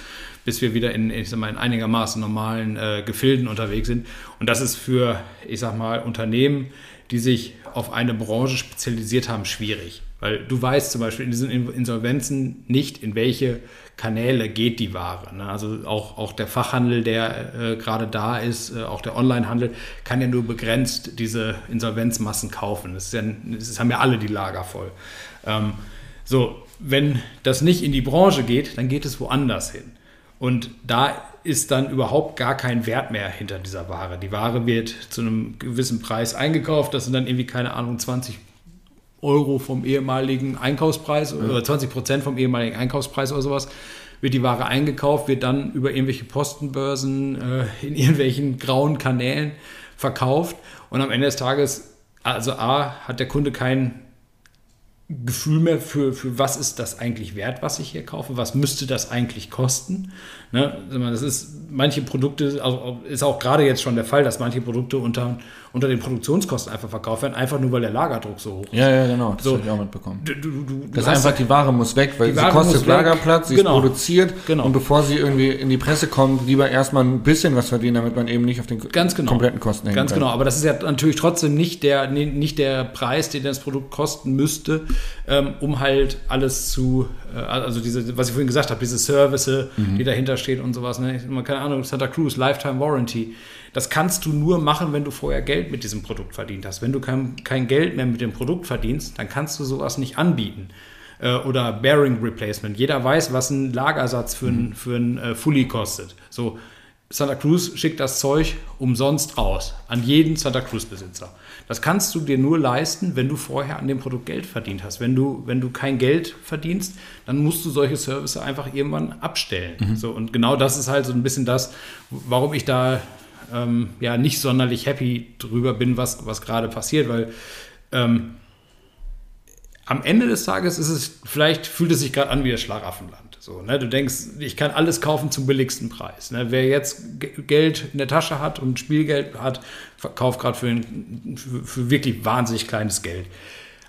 bis wir wieder in, ich sag mal, in einigermaßen normalen äh, Gefilden unterwegs sind. Und das ist für, ich sag mal, Unternehmen, die sich auf eine Branche spezialisiert haben, schwierig. Weil du weißt zum Beispiel in diesen Insolvenzen nicht, in welche Kanäle geht die Ware. Ne? Also auch, auch der Fachhandel, der äh, gerade da ist, äh, auch der Onlinehandel, kann ja nur begrenzt diese Insolvenzmassen kaufen. Das, ja, das haben ja alle die Lager voll. Ähm, so, wenn das nicht in die Branche geht, dann geht es woanders hin. Und da ist dann überhaupt gar kein Wert mehr hinter dieser Ware. Die Ware wird zu einem gewissen Preis eingekauft. Das sind dann irgendwie, keine Ahnung, 20 Euro vom ehemaligen Einkaufspreis oder 20 Prozent vom ehemaligen Einkaufspreis oder sowas. Wird die Ware eingekauft, wird dann über irgendwelche Postenbörsen äh, in irgendwelchen grauen Kanälen verkauft. Und am Ende des Tages, also A, hat der Kunde keinen Gefühl mehr für, für was ist das eigentlich wert, was ich hier kaufe, was müsste das eigentlich kosten. Ne? Das ist, manche Produkte, also ist auch gerade jetzt schon der Fall, dass manche Produkte unter unter den Produktionskosten einfach verkauft werden, einfach nur weil der Lagerdruck so hoch ist. Ja, ja, genau, das so, habe ich auch mitbekommen. Du, du, du, das ist einfach, die Ware muss weg, weil sie kostet Lagerplatz, sie genau. ist produziert genau. und bevor sie irgendwie in die Presse kommt, lieber erstmal ein bisschen was verdienen, damit man eben nicht auf den Ganz genau. kompletten Kosten hängt. Ganz kann. genau, aber das ist ja natürlich trotzdem nicht der, nicht der Preis, den das Produkt kosten müsste, ähm, um halt alles zu, äh, also diese, was ich vorhin gesagt habe, diese Service, mhm. die dahinter steht und sowas. Ne? Keine Ahnung, Santa Cruz, Lifetime Warranty. Das kannst du nur machen, wenn du vorher Geld mit diesem Produkt verdient hast. Wenn du kein, kein Geld mehr mit dem Produkt verdienst, dann kannst du sowas nicht anbieten. Äh, oder Bearing Replacement. Jeder weiß, was ein Lagersatz für ein, mhm. für ein äh, Fully kostet. So, Santa Cruz schickt das Zeug umsonst raus an jeden Santa Cruz-Besitzer. Das kannst du dir nur leisten, wenn du vorher an dem Produkt Geld verdient hast. Wenn du, wenn du kein Geld verdienst, dann musst du solche Services einfach irgendwann abstellen. Mhm. So, und genau das ist halt so ein bisschen das, warum ich da ähm, ja nicht sonderlich happy drüber bin, was, was gerade passiert, weil ähm, am Ende des Tages ist es, vielleicht fühlt es sich gerade an wie das Schlaraffenland. So, ne? Du denkst, ich kann alles kaufen zum billigsten Preis. Ne? Wer jetzt Geld in der Tasche hat und Spielgeld hat, kauft gerade für, für, für, wirklich wahnsinnig kleines Geld.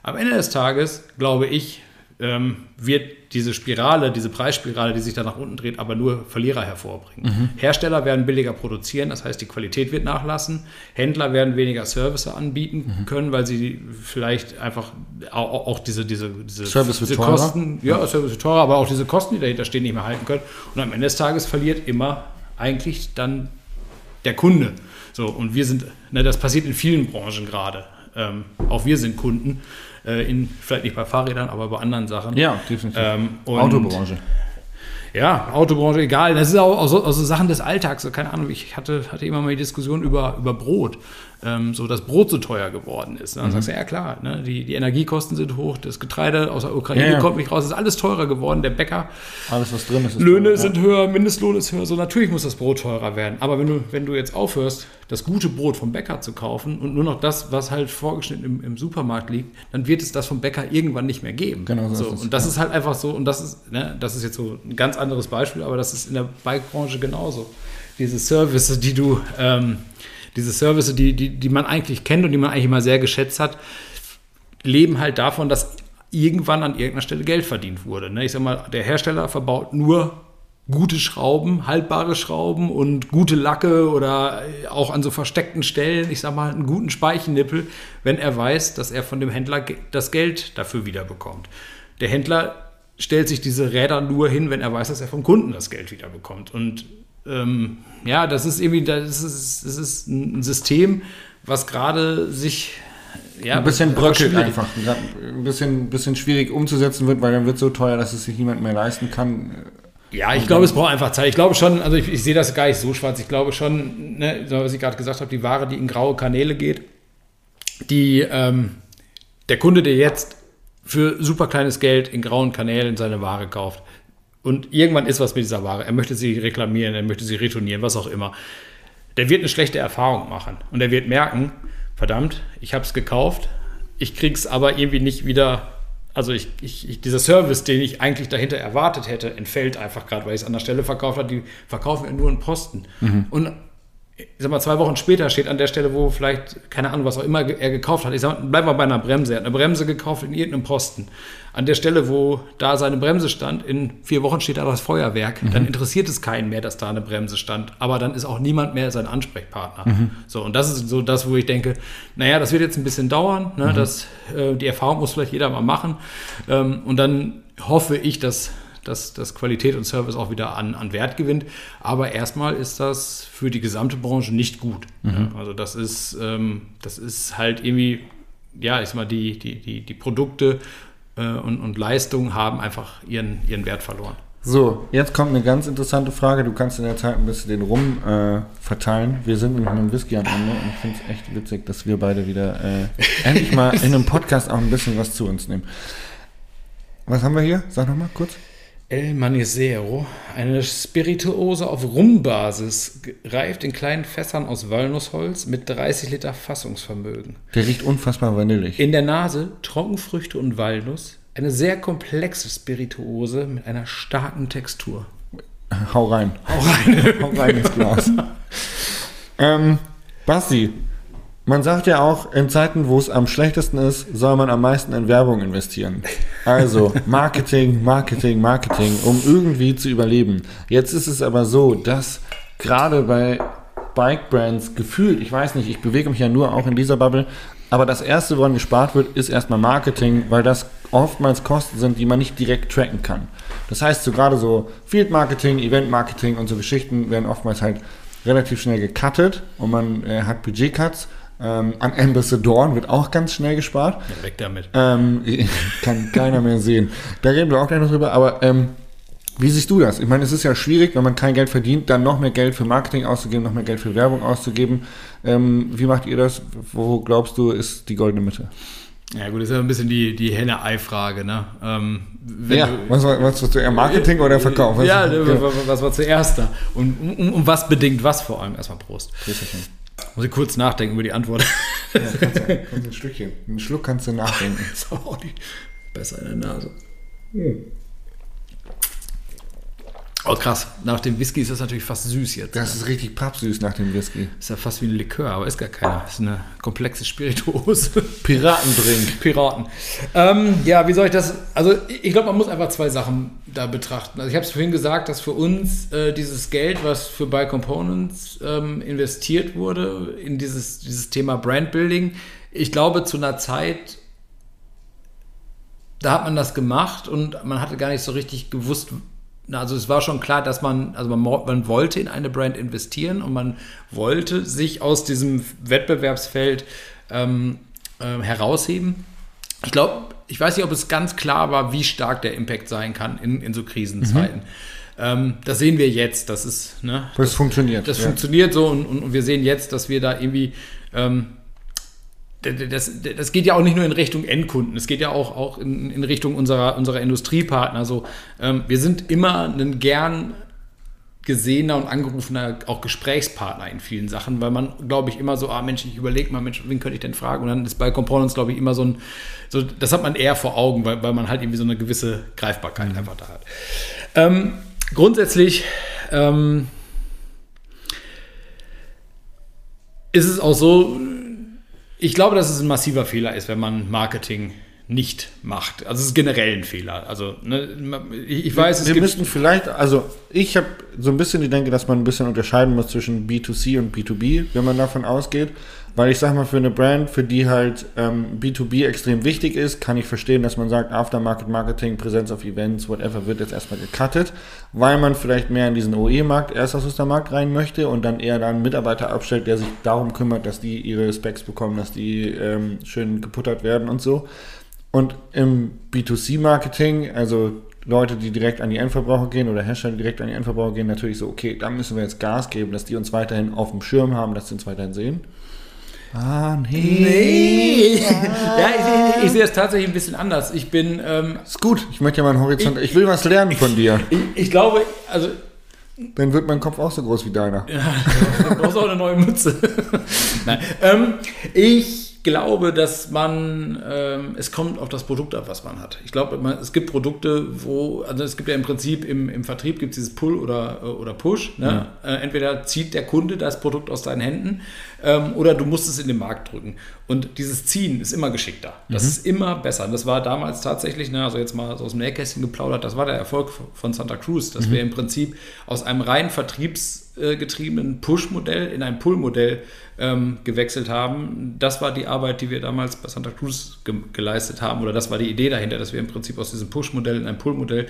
Am Ende des Tages, glaube ich, ähm, wird diese Spirale, diese Preisspirale, die sich da nach unten dreht, aber nur Verlierer hervorbringen. Mhm. Hersteller werden billiger produzieren, das heißt, die Qualität wird nachlassen. Händler werden weniger Service anbieten mhm. können, weil sie vielleicht einfach auch, auch diese, diese, diese, Service diese Kosten, ja, ja, Service wird teurer, aber auch diese Kosten, die dahinter stehen, nicht mehr halten können. Und am Ende des Tages verliert immer eigentlich dann der Kunde. So, und wir sind, ne, das passiert in vielen Branchen gerade. Ähm, auch wir sind Kunden äh, in, vielleicht nicht bei Fahrrädern, aber bei anderen Sachen. Ja, definitiv. Ähm, Autobranche. Ja, Autobranche, egal. Das ist auch, auch, so, so Sachen des Alltags. So, keine Ahnung, ich hatte, hatte immer mal die Diskussion über, über Brot ähm, so das Brot so teuer geworden ist. Ne? Dann mhm. sagst du, ja klar, ne? die, die Energiekosten sind hoch, das Getreide aus der Ukraine ja, ja. kommt nicht raus, ist alles teurer geworden, der Bäcker. Alles, was drin ist. ist Löhne teurer, sind ja. höher, Mindestlohn ist höher, so natürlich muss das Brot teurer werden. Aber wenn du, wenn du jetzt aufhörst, das gute Brot vom Bäcker zu kaufen und nur noch das, was halt vorgeschnitten im, im Supermarkt liegt, dann wird es das vom Bäcker irgendwann nicht mehr geben. Genau so. so. Und das ist halt einfach so, und das ist, ne, das ist jetzt so ein ganz anderes Beispiel, aber das ist in der Bike-Branche genauso. Diese Services, die du ähm, diese Services, die, die, die man eigentlich kennt und die man eigentlich immer sehr geschätzt hat, leben halt davon, dass irgendwann an irgendeiner Stelle Geld verdient wurde. Ne? Ich sag mal, der Hersteller verbaut nur gute Schrauben, haltbare Schrauben und gute Lacke oder auch an so versteckten Stellen, ich sag mal, einen guten Speichennippel, wenn er weiß, dass er von dem Händler das Geld dafür wiederbekommt. Der Händler stellt sich diese Räder nur hin, wenn er weiß, dass er vom Kunden das Geld wiederbekommt. Und ähm, ja, das ist irgendwie, das ist, das ist ein System, was gerade sich ja, ein bisschen bröckelt einfach. Ein bisschen, bisschen schwierig umzusetzen wird, weil dann wird so teuer, dass es sich niemand mehr leisten kann. Ja, ich glaube, es braucht einfach Zeit. Ich glaube schon, also ich, ich, sehe das gar nicht so schwarz. Ich glaube schon, ne, was ich gerade gesagt habe, die Ware, die in graue Kanäle geht, die ähm, der Kunde, der jetzt für super kleines Geld in grauen Kanälen seine Ware kauft, und irgendwann ist was mit dieser Ware. Er möchte sie reklamieren, er möchte sie retournieren, was auch immer. der wird eine schlechte Erfahrung machen. Und der wird merken, verdammt, ich habe es gekauft, ich kriege es aber irgendwie nicht wieder. Also ich, ich, ich, dieser Service, den ich eigentlich dahinter erwartet hätte, entfällt einfach gerade, weil ich es an der Stelle verkauft habe. Die verkaufen ja nur einen Posten. Mhm. Und ich sag mal, zwei Wochen später steht an der Stelle, wo vielleicht, keine Ahnung, was auch immer er gekauft hat. Ich sag mal, bleiben wir bei einer Bremse. Er hat eine Bremse gekauft in irgendeinem Posten. An der Stelle, wo da seine Bremse stand, in vier Wochen steht da das Feuerwerk. Mhm. Dann interessiert es keinen mehr, dass da eine Bremse stand. Aber dann ist auch niemand mehr sein Ansprechpartner. Mhm. So, und das ist so das, wo ich denke, naja, das wird jetzt ein bisschen dauern. Ne? Mhm. Das, äh, die Erfahrung muss vielleicht jeder mal machen. Ähm, und dann hoffe ich, dass dass, dass Qualität und Service auch wieder an, an Wert gewinnt. Aber erstmal ist das für die gesamte Branche nicht gut. Mhm. Also das ist, ähm, das ist halt irgendwie, ja, ich sag mal, die, die, die, die Produkte äh, und, und Leistungen haben einfach ihren, ihren Wert verloren. So, jetzt kommt eine ganz interessante Frage. Du kannst in der Zeit ein bisschen den Rum äh, verteilen. Wir sind mit einem Whisky am Ende und ich finde es echt witzig, dass wir beide wieder äh, endlich mal in einem Podcast auch ein bisschen was zu uns nehmen. Was haben wir hier? Sag nochmal kurz. El Manisero, eine Spirituose auf Rumbasis, reift in kleinen Fässern aus Walnussholz mit 30 Liter Fassungsvermögen. Der riecht unfassbar vanillig. In der Nase Trockenfrüchte und Walnuss, eine sehr komplexe Spirituose mit einer starken Textur. Hau rein. Hau rein. Hau rein ins Glas. ähm, Basti, man sagt ja auch, in Zeiten, wo es am schlechtesten ist, soll man am meisten in Werbung investieren. Also Marketing, Marketing, Marketing, um irgendwie zu überleben. Jetzt ist es aber so, dass gerade bei Bike Brands gefühlt, ich weiß nicht, ich bewege mich ja nur auch in dieser Bubble, aber das erste, woran gespart wird, ist erstmal Marketing, weil das oftmals Kosten sind, die man nicht direkt tracken kann. Das heißt, so gerade so Field Marketing, Event Marketing und so Geschichten werden oftmals halt relativ schnell gecuttet und man äh, hat Budgetcuts ähm, an Ambassador wird auch ganz schnell gespart. Ja, weg damit. Ähm, kann keiner mehr sehen. Da reden wir auch gleich noch drüber, aber ähm, wie siehst du das? Ich meine, es ist ja schwierig, wenn man kein Geld verdient, dann noch mehr Geld für Marketing auszugeben, noch mehr Geld für Werbung auszugeben. Ähm, wie macht ihr das? Wo glaubst du, ist die goldene Mitte? Ja gut, das ist ja ein bisschen die, die Henne-Ei-Frage. Ne? Ähm, ja, du, was, war, was war zuerst, Marketing oder Verkauf? Was ja, was, was war zuerst da? Und um, um, was bedingt was vor allem? Erstmal Prost. Grüßchen. Muss ich kurz nachdenken über die Antwort. Ja, kannst du, kannst ein Stückchen. Einen Schluck kannst du nachdenken. ist auch nicht besser in der Nase. Hm. Oh krass, nach dem Whisky ist das natürlich fast süß jetzt. Das ne? ist richtig pappsüß nach dem Whisky. Ist ja fast wie ein Likör, aber ist gar keiner. Ist eine komplexe Spirituose. Piratendrink. Piraten. Ähm, ja, wie soll ich das? Also ich glaube, man muss einfach zwei Sachen da betrachten. Also ich habe es vorhin gesagt, dass für uns äh, dieses Geld, was für Buy Components ähm, investiert wurde, in dieses, dieses Thema Brandbuilding, ich glaube zu einer Zeit, da hat man das gemacht und man hatte gar nicht so richtig gewusst, also es war schon klar, dass man, also man, man, wollte in eine Brand investieren und man wollte sich aus diesem Wettbewerbsfeld ähm, äh, herausheben. Ich glaube, ich weiß nicht, ob es ganz klar war, wie stark der Impact sein kann in, in so Krisenzeiten. Mhm. Ähm, das sehen wir jetzt. Das ist, ne, das, das funktioniert. Das ja. funktioniert so und, und, und, wir sehen jetzt, dass wir da irgendwie ähm, das, das geht ja auch nicht nur in Richtung Endkunden, es geht ja auch, auch in, in Richtung unserer, unserer Industriepartner. Also, ähm, wir sind immer ein gern gesehener und angerufener auch Gesprächspartner in vielen Sachen, weil man, glaube ich, immer so, ah Mensch, ich überlege mal, Mensch, wen könnte ich denn fragen? Und dann ist bei Components, glaube ich, immer so ein, so, das hat man eher vor Augen, weil, weil man halt irgendwie so eine gewisse Greifbarkeit mhm. einfach da hat. Ähm, grundsätzlich ähm, ist es auch so, ich glaube, dass es ein massiver Fehler ist, wenn man Marketing nicht macht. Also es ist generell ein Fehler. Also ne, ich, weiß, wir, es wir müssten vielleicht, also ich habe so ein bisschen die Denke, dass man ein bisschen unterscheiden muss zwischen B2C und B2B, wenn man davon ausgeht. Weil ich sag mal, für eine Brand, für die halt ähm, B2B extrem wichtig ist, kann ich verstehen, dass man sagt, Aftermarket Marketing, Präsenz auf Events, whatever, wird jetzt erstmal gecuttet, weil man vielleicht mehr in diesen OE-Markt, Erstausrüstermarkt rein möchte und dann eher dann einen Mitarbeiter abstellt, der sich darum kümmert, dass die ihre Specs bekommen, dass die ähm, schön geputtert werden und so. Und im B2C-Marketing, also Leute, die direkt an die Endverbraucher gehen oder Hersteller, die direkt an die Endverbraucher gehen, natürlich so, okay, da müssen wir jetzt Gas geben, dass die uns weiterhin auf dem Schirm haben, dass sie uns weiterhin sehen. Ah, nee. Nee. ja, ich, ich, sehe es tatsächlich ein bisschen anders. Ich bin. Ähm, ist gut. Ich möchte ja meinen Horizont. Ich, ich will was lernen von dir. Ich, ich, glaube, also dann wird mein Kopf auch so groß wie deiner. Ja, du brauchst auch eine neue Mütze. Nein. Ähm, ich glaube, dass man, ähm, es kommt auf das Produkt ab, was man hat. Ich glaube, es gibt Produkte, wo, also es gibt ja im Prinzip im, im Vertrieb gibt es dieses Pull oder, oder Push. Ne? Ja. Äh, entweder zieht der Kunde das Produkt aus deinen Händen ähm, oder du musst es in den Markt drücken. Und dieses Ziehen ist immer geschickter. Das mhm. ist immer besser. Und das war damals tatsächlich, ne, also jetzt mal so aus dem Nähkästchen geplaudert, das war der Erfolg von Santa Cruz, dass mhm. wir im Prinzip aus einem rein vertriebsgetriebenen Push-Modell in ein Pull-Modell ähm, gewechselt haben. Das war die Arbeit, die wir damals bei Santa Cruz ge geleistet haben, oder das war die Idee dahinter, dass wir im Prinzip aus diesem Push-Modell in ein Pull-Modell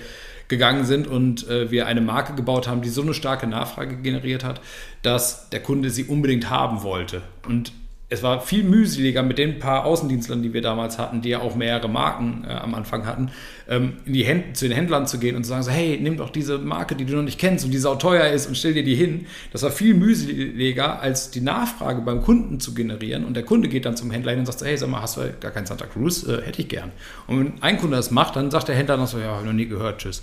gegangen sind und äh, wir eine Marke gebaut haben, die so eine starke Nachfrage generiert hat, dass der Kunde sie unbedingt haben wollte. Und es war viel mühseliger mit den paar Außendienstlern, die wir damals hatten, die ja auch mehrere Marken äh, am Anfang hatten, ähm, in die Händen, zu den Händlern zu gehen und zu sagen, so, hey, nimm doch diese Marke, die du noch nicht kennst und die sau teuer ist und stell dir die hin. Das war viel mühseliger, als die Nachfrage beim Kunden zu generieren. Und der Kunde geht dann zum Händler hin und sagt, hey, sag mal, hast du gar keinen Santa Cruz? Äh, hätte ich gern. Und wenn ein Kunde das macht, dann sagt der Händler noch so, ja, habe noch nie gehört, tschüss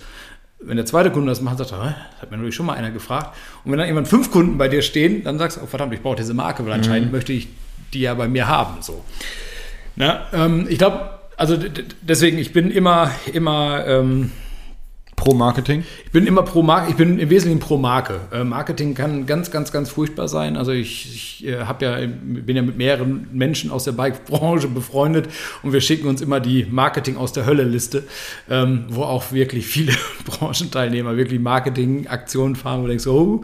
wenn der zweite Kunde das macht, sagt er, das hat mir natürlich schon mal einer gefragt. Und wenn dann irgendwann fünf Kunden bei dir stehen, dann sagst du, oh verdammt, ich brauche diese Marke, weil anscheinend mhm. möchte ich die ja bei mir haben. So. Na, ähm, ich glaube, also deswegen, ich bin immer, immer ähm, Pro Marketing? Ich bin immer pro Marke, ich bin im Wesentlichen pro Marke. Äh, Marketing kann ganz, ganz, ganz furchtbar sein. Also ich, ich äh, ja, bin ja mit mehreren Menschen aus der Bike-Branche befreundet und wir schicken uns immer die Marketing aus der Hölle-Liste, ähm, wo auch wirklich viele Branchenteilnehmer wirklich Marketing-Aktionen fahren, wo du denkst, oh,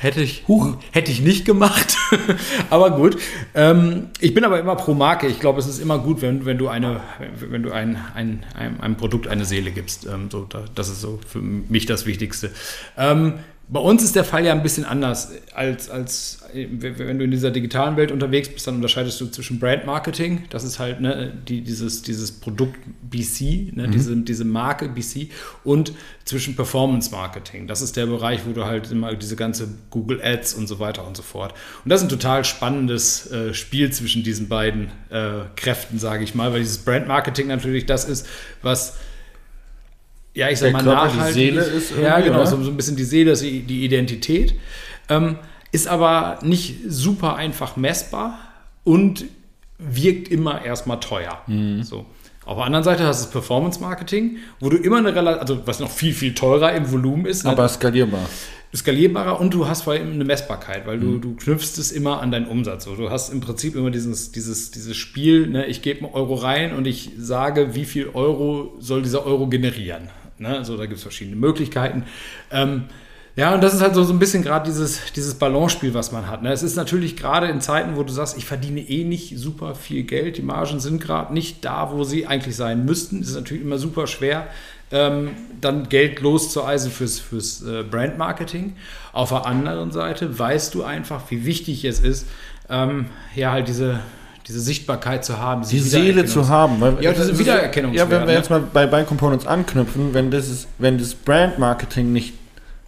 Hätte ich, Huch. hätte ich nicht gemacht. aber gut. Ähm, ich bin aber immer pro Marke. Ich glaube, es ist immer gut, wenn, wenn du eine, wenn du ein, ein, einem, einem Produkt eine Seele gibst. Ähm, so, das ist so für mich das Wichtigste. Ähm, bei uns ist der Fall ja ein bisschen anders als, als wenn du in dieser digitalen Welt unterwegs bist, dann unterscheidest du zwischen Brand Marketing, das ist halt ne, die, dieses, dieses Produkt BC, ne, mhm. diese, diese Marke BC, und zwischen Performance Marketing. Das ist der Bereich, wo du halt immer diese ganze Google Ads und so weiter und so fort. Und das ist ein total spannendes äh, Spiel zwischen diesen beiden äh, Kräften, sage ich mal, weil dieses Brand Marketing natürlich das ist, was ja, ich sag mal, nachhaltig. Die Seele ist ja, genau, so, so, ein bisschen die Seele, die Identität. Ähm, ist aber nicht super einfach messbar und wirkt immer erstmal teuer. Mhm. So. Auf der anderen Seite hast du das Performance Marketing, wo du immer eine relativ, also was noch viel, viel teurer im Volumen ist. Aber ne? skalierbar. Skalierbarer und du hast vor allem eine Messbarkeit, weil du, mhm. du knüpfst es immer an deinen Umsatz. So, du hast im Prinzip immer dieses, dieses, dieses Spiel, ne, ich gebe einen Euro rein und ich sage, wie viel Euro soll dieser Euro generieren. Ne? Also da gibt es verschiedene Möglichkeiten. Ähm, ja, und das ist halt so, so ein bisschen gerade dieses, dieses Balance-Spiel, was man hat. Ne? Es ist natürlich gerade in Zeiten, wo du sagst, ich verdiene eh nicht super viel Geld, die Margen sind gerade nicht da, wo sie eigentlich sein müssten. Es ist natürlich immer super schwer, ähm, dann Geld loszueisen fürs, fürs äh, Brand-Marketing. Auf der anderen Seite weißt du einfach, wie wichtig es ist, ähm, ja, halt diese, diese Sichtbarkeit zu haben. Die Seele zu haben. Weil ja, diese Wiedererkennung. Ja, wenn wir jetzt mal bei Buy Components anknüpfen, wenn das, ist, wenn das Brand-Marketing nicht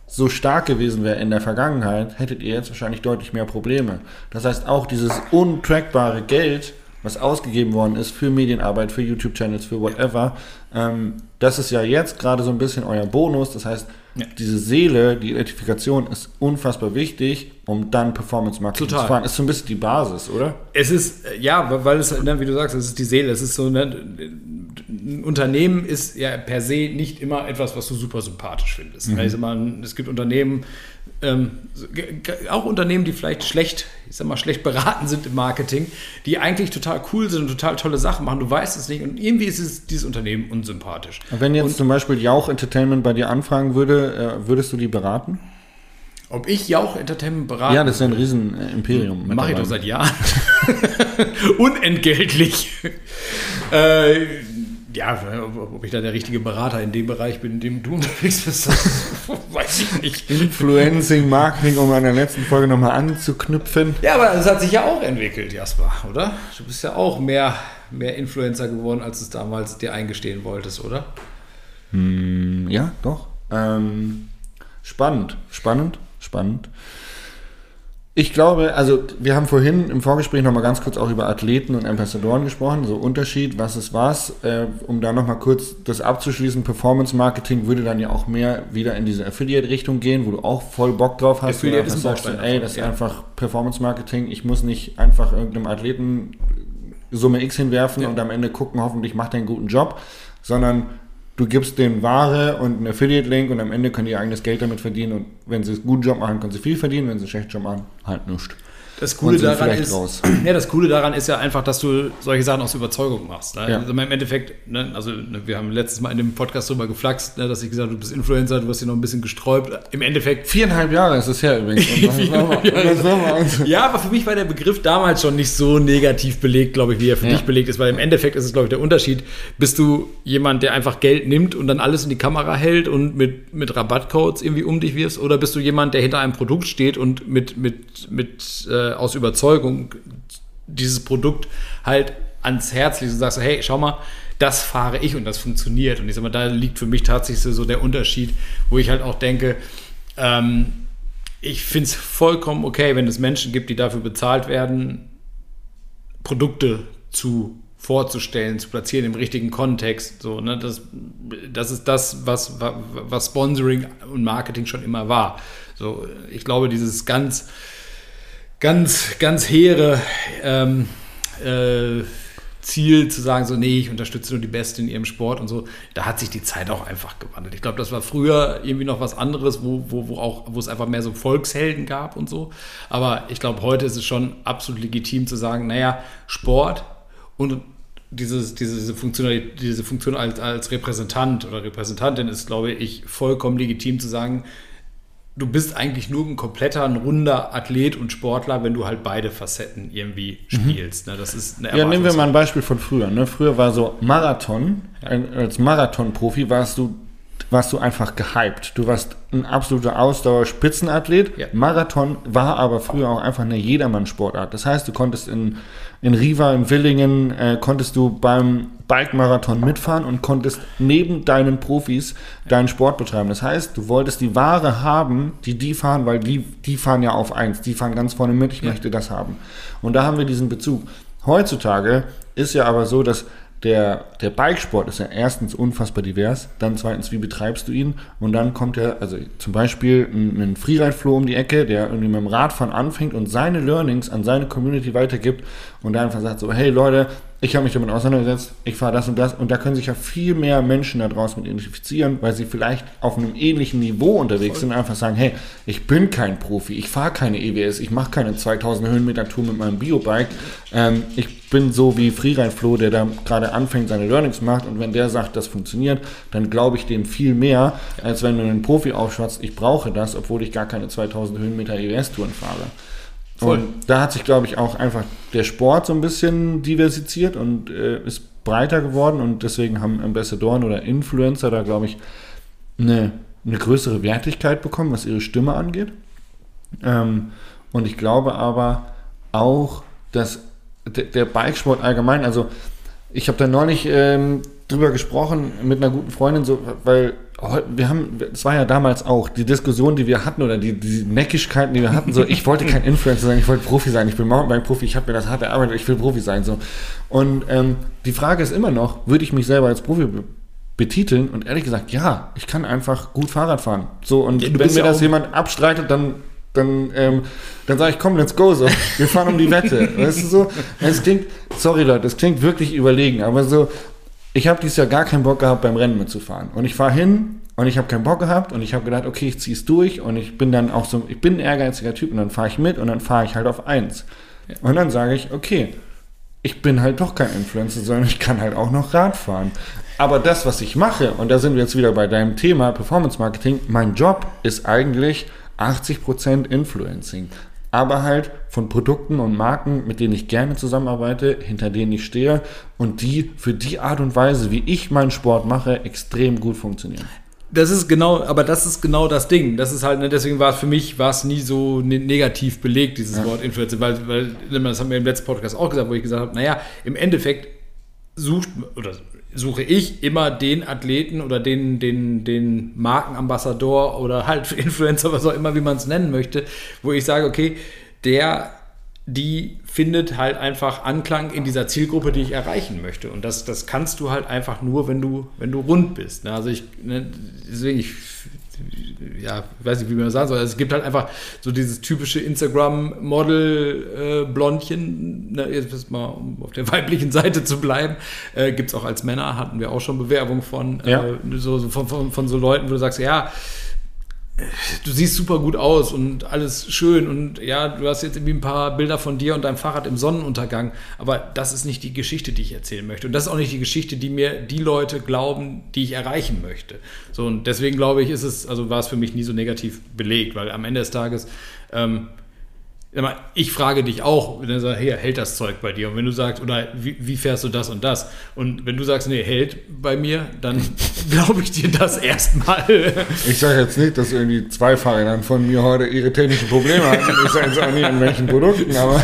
so stark gewesen wäre in der Vergangenheit, hättet ihr jetzt wahrscheinlich deutlich mehr Probleme. Das heißt, auch dieses untrackbare Geld, was ausgegeben worden ist für Medienarbeit, für YouTube-Channels, für whatever, ähm, das ist ja jetzt gerade so ein bisschen euer Bonus. Das heißt, ja. diese Seele, die Identifikation ist unfassbar wichtig, um dann Performance-Marketing zu fahren. Ist so ein bisschen die Basis, oder? Es ist, ja, weil es, ne, wie du sagst, es ist die Seele. Es ist so, ne, ein Unternehmen ist ja per se nicht immer etwas, was du super sympathisch findest. Mhm. Also man, es gibt Unternehmen, ähm, auch Unternehmen, die vielleicht schlecht, ich sag mal, schlecht beraten sind im Marketing, die eigentlich total cool sind und total tolle Sachen machen. Du weißt es nicht und irgendwie ist es, dieses Unternehmen unsympathisch. Wenn jetzt und, zum Beispiel Jauch Entertainment bei dir anfragen würde, äh, würdest du die beraten? Ob ich Jauch Entertainment berate? Ja, das ist ja ein Riesenimperium. Mache ich doch seit Jahren. Unentgeltlich. äh, ja, ob ich da der richtige Berater in dem Bereich bin, in dem du unterwegs bist, weiß ich nicht. Influencing, Marketing, um an der letzten Folge nochmal anzuknüpfen. Ja, aber es hat sich ja auch entwickelt, Jasper, oder? Du bist ja auch mehr, mehr Influencer geworden, als du es damals dir eingestehen wolltest, oder? Hm, ja, doch. Ähm, spannend, spannend, spannend. Ich glaube, also wir haben vorhin im Vorgespräch nochmal ganz kurz auch über Athleten und Ambassadoren gesprochen, so Unterschied, was ist was. Äh, um da nochmal kurz das abzuschließen, Performance Marketing würde dann ja auch mehr wieder in diese Affiliate-Richtung gehen, wo du auch voll Bock drauf hast. Affiliate ist ein sagst, Baustein ey, das ist ja. einfach Performance Marketing. Ich muss nicht einfach irgendeinem Athleten Summe X hinwerfen Ja. und am Ende gucken, hoffentlich macht er einen guten Job, sondern du gibst denen Ware und einen Affiliate-Link und am Ende können die ihr eigenes Geld damit verdienen und wenn sie einen guten Job machen, können sie viel verdienen, wenn sie einen schlechten Job machen, halt nichts. Das Coole daran ist, raus. ja, das Coole daran ist ja einfach, dass du solche Sachen aus Überzeugung machst. Ne? Ja. Also im Endeffekt, ne, also ne, wir haben letztes Mal in dem Podcast drüber geflaxt, ne, dass ich gesagt habe, du bist Influencer, du hast dich noch ein bisschen gesträubt. Im Endeffekt Viereinhalb Jahre ist es her übrigens. Ja, aber für mich war der Begriff damals schon nicht so negativ belegt, glaube ich, wie er für Ja. dich belegt ist, weil im Endeffekt ist es, glaube ich, der Unterschied. Bist du jemand, der einfach Geld nimmt und dann alles in die Kamera hält und mit, mit Rabattcodes irgendwie um dich wirfst? Oder bist du jemand, der hinter einem Produkt steht und mit, mit, mit äh, aus Überzeugung dieses Produkt halt ans Herz legst und sagst, hey, schau mal, das fahre ich und das funktioniert. Und ich sag mal, da liegt für mich tatsächlich so- so der Unterschied, wo ich halt auch denke, ähm, ich finde es vollkommen okay, wenn es Menschen gibt, die dafür bezahlt werden, Produkte zu vorzustellen, zu platzieren im richtigen Kontext. So, ne? das, das ist das, was, was Sponsoring und Marketing schon immer war. So, ich glaube, dieses ganz, ganz, ganz hehre ähm, äh, Ziel zu sagen, so, nee, ich unterstütze nur die Besten in ihrem Sport und so, da hat sich die Zeit auch einfach gewandelt. Ich glaube, das war früher irgendwie noch was anderes, wo, wo, wo, auch, wo es einfach mehr so Volkshelden gab und so. Aber ich glaube, heute ist es schon absolut legitim zu sagen, naja, Sport und dieses, diese, diese, Funktion, diese Funktion als, als Repräsentant oder Repräsentantin ist, glaube ich, vollkommen legitim zu sagen, du bist eigentlich nur ein kompletter, ein runder Athlet und Sportler, wenn du halt beide Facetten irgendwie spielst. Ne? Das ist eine Ja, nehmen wir mal ein Beispiel von früher. Ne? Früher war so Marathon, ein- als Marathon-Profi warst du, warst du einfach gehypt. Du warst ein absoluter Ausdauer-Spitzenathlet. Ja. Marathon war aber früher auch einfach eine Jedermann-Sportart. Das heißt, du konntest in, in Riva, in Willingen, äh, konntest du beim Bike-Marathon mitfahren und konntest neben deinen Profis deinen Sport betreiben. Das heißt, du wolltest die Ware haben, die die fahren, weil die, die fahren ja auf eins, die fahren ganz vorne mit, ich Ja. möchte das haben. Und da haben wir diesen Bezug. Heutzutage ist ja aber so, dass der, der Bikesport ist ja erstens unfassbar divers, dann zweitens, wie betreibst du ihn? Und dann kommt ja, also zum Beispiel ein, ein Freeride-Flow um die Ecke, der irgendwie mit dem Radfahren anfängt und seine Learnings an seine Community weitergibt und da einfach sagt so, hey Leute, ich habe mich damit auseinandergesetzt, ich fahre das und das. Und da können sich ja viel mehr Menschen da draußen mit identifizieren, weil sie vielleicht auf einem ähnlichen Niveau unterwegs sind und einfach sagen, hey, ich bin kein Profi, ich fahre keine EWS, ich mache keine 2000 Höhenmeter Tour mit meinem Biobike, ähm, ich bin so wie Freeride Flo, der da gerade anfängt, seine Learnings macht. Und wenn der sagt, das funktioniert, dann glaube ich dem viel mehr, als wenn du einen Profi aufschwatzt, ich brauche das, obwohl ich gar keine 2000 Höhenmeter EWS-Touren fahre. Voll. Und da hat sich, glaube ich, auch einfach der Sport so ein bisschen diversifiziert und äh, ist breiter geworden und deswegen haben Ambassadoren oder Influencer da, glaube ich, eine, eine größere Wertigkeit bekommen, was ihre Stimme angeht. Ähm, und ich glaube aber auch, dass der, der Bikesport allgemein, also ich habe da neulich ähm, drüber gesprochen mit einer guten Freundin, so, weil wir haben, es war ja damals auch die Diskussion, die wir hatten oder die, die Neckigkeiten, die wir hatten, so ich wollte kein Influencer sein, ich wollte Profi sein, ich bin Mountainbike-Profi, ich habe mir das hart erarbeitet, ich will Profi sein, so. Und ähm, die Frage ist immer noch, würde ich mich selber als Profi be betiteln? Und ehrlich gesagt, ja, ich kann einfach gut Fahrrad fahren. So, und Ja, wenn mir das jemand abstreitet, dann dann, ähm, dann sage ich, komm, let's go, so. Wir fahren um die Wette. Weißt du so? Es klingt, sorry Leute, es klingt wirklich überlegen, aber so, ich habe dieses Jahr gar keinen Bock gehabt, beim Rennen mitzufahren. Und ich fahre hin und ich habe keinen Bock gehabt und ich habe gedacht, okay, ich ziehe es durch und ich bin dann auch so, ich bin ein ehrgeiziger Typ und dann fahre ich mit und dann fahre ich halt auf eins. Und dann sage ich, okay, ich bin halt doch kein Influencer, sondern ich kann halt auch noch Rad fahren. Aber das, was ich mache, und da sind wir jetzt wieder bei deinem Thema Performance Marketing, mein Job ist eigentlich 80% Influencing. Aber halt von Produkten und Marken, mit denen ich gerne zusammenarbeite, hinter denen ich stehe und die für die Art und Weise, wie ich meinen Sport mache, extrem gut funktionieren. Das ist genau, aber das ist genau das Ding. Das ist halt, ne, deswegen war es für mich, war es nie so ne negativ belegt, dieses Wort Influencer, weil, weil, das haben wir im letzten Podcast auch gesagt, wo ich gesagt habe, naja, im Endeffekt sucht oder suche ich immer den Athleten oder den, den, den Markenambassador oder halt Influencer, was auch immer, wie man es nennen möchte, wo ich sage, okay, der die findet halt einfach Anklang in dieser Zielgruppe, die ich erreichen möchte. Und das, das kannst du halt einfach nur, wenn du, wenn du rund bist. Ne? Also ich, ne, deswegen, ich, ja, weiß nicht, wie man das sagen soll. Also es gibt halt einfach so dieses typische Instagram-Model-Blondchen, ne, jetzt mal, um auf der weiblichen Seite zu bleiben, äh, gibt es auch als Männer, hatten wir auch schon Bewerbung von, Ja. äh, so, so von, von, von so Leuten, wo du sagst, ja, du siehst super gut aus und alles schön und ja, du hast jetzt irgendwie ein paar Bilder von dir und deinem Fahrrad im Sonnenuntergang, aber das ist nicht die Geschichte, die ich erzählen möchte und das ist auch nicht die Geschichte, die mir die Leute glauben, die ich erreichen möchte. So und deswegen glaube ich, ist es, also war es für mich nie so negativ belegt, weil am Ende des Tages ähm, ich frage dich auch, wenn du sagst, hey, hält das Zeug bei dir? Und wenn du sagst, oder wie, wie fährst du das und das? Und wenn du sagst, nee, hält bei mir, dann glaube ich dir das erstmal. Ich sage jetzt nicht, dass irgendwie zwei Fahrräder von mir heute ihre technischen Probleme hatten. Ich sage jetzt auch nicht an welchen Produkten, aber,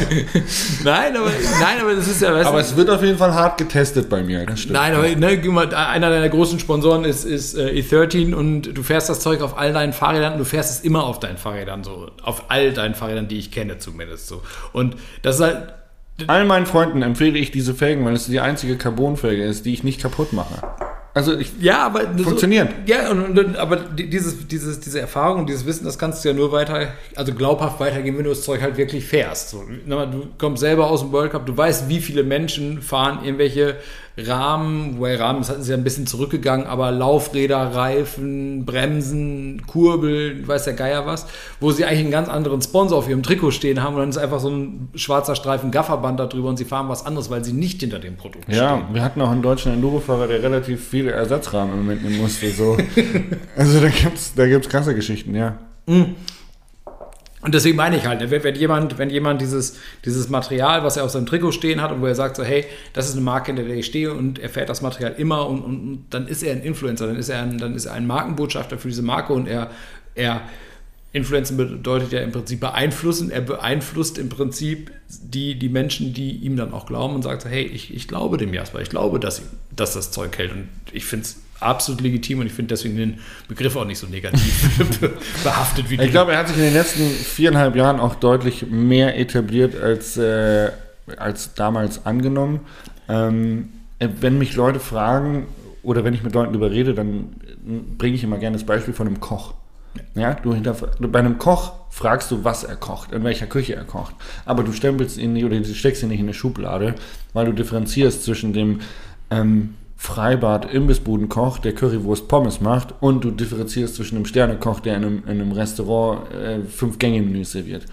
Nein, aber, nein, aber das ist ja, aber es wird auf jeden Fall hart getestet bei mir. Das stimmt. Nein, aber ne, einer deiner großen Sponsoren ist, ist äh, E13 und du fährst das Zeug auf all deinen Fahrrädern und du fährst es immer auf deinen Fahrrädern so. Auf all deinen Fahrrädern, die ich kenne zumindest so. Und das ist halt, All meinen Freunden empfehle ich diese Felgen, weil es die einzige Carbonfelge ist, die ich nicht kaputt mache. Also ich, Ja, aber Funktioniert. So, ja, und, und, aber die- dieses, dieses, diese Erfahrung, dieses Wissen, das kannst du ja nur weiter, also glaubhaft weitergeben, wenn du das Zeug halt wirklich fährst. So, du kommst selber aus dem World Cup, du weißt, wie viele Menschen fahren irgendwelche Rahmen, wobei Rahmen das ist ja ein bisschen zurückgegangen, aber Laufräder, Reifen, Bremsen, Kurbel, weiß der Geier was, wo sie eigentlich einen ganz anderen Sponsor auf ihrem Trikot stehen haben und dann ist einfach so ein schwarzer Streifen Gafferband da drüber und sie fahren was anderes, weil sie nicht hinter dem Produkt stehen. ja, wir hatten auch einen deutschen Enduro-Fahrer, der relativ viele Ersatzrahmen mitnehmen musste. So. also da gibt's, da gibt's krasse Geschichten, ja. Und deswegen meine ich halt, ne, wenn, jemand, wenn jemand dieses, dieses Material, was er auf seinem Trikot stehen hat und wo er sagt so, hey, das ist eine Marke, hinter der ich stehe und er fährt das Material immer und, und, und dann ist er ein Influencer, dann ist er ein, dann ist er ein Markenbotschafter für diese Marke und er, er Influenzen bedeutet ja im Prinzip beeinflussen. Er beeinflusst im Prinzip die, die Menschen, die ihm dann auch glauben und sagt so, hey, ich, ich glaube dem Jasper, ich glaube, dass, dass das Zeug hält und ich finde es absolut legitim und ich finde deswegen den Begriff auch nicht so negativ behaftet wie Ich glaube, er hat sich in den letzten viereinhalb Jahren auch deutlich mehr etabliert als, äh, als damals angenommen. Ähm, äh, wenn mich Leute fragen oder wenn ich mit Leuten darüber rede, dann bringe ich immer gerne das Beispiel von einem Koch. Ja, du du- bei einem Koch fragst du, was er kocht, in welcher Küche er kocht. Aber du stempelst ihn nicht oder du steckst ihn nicht in eine Schublade, weil du differenzierst zwischen dem ähm, Freibad-Imbissbudenkoch, der Currywurst Pommes macht, und du differenzierst zwischen einem Sternekoch, der in einem, in einem Restaurant äh, fünf Gänge-Menü serviert.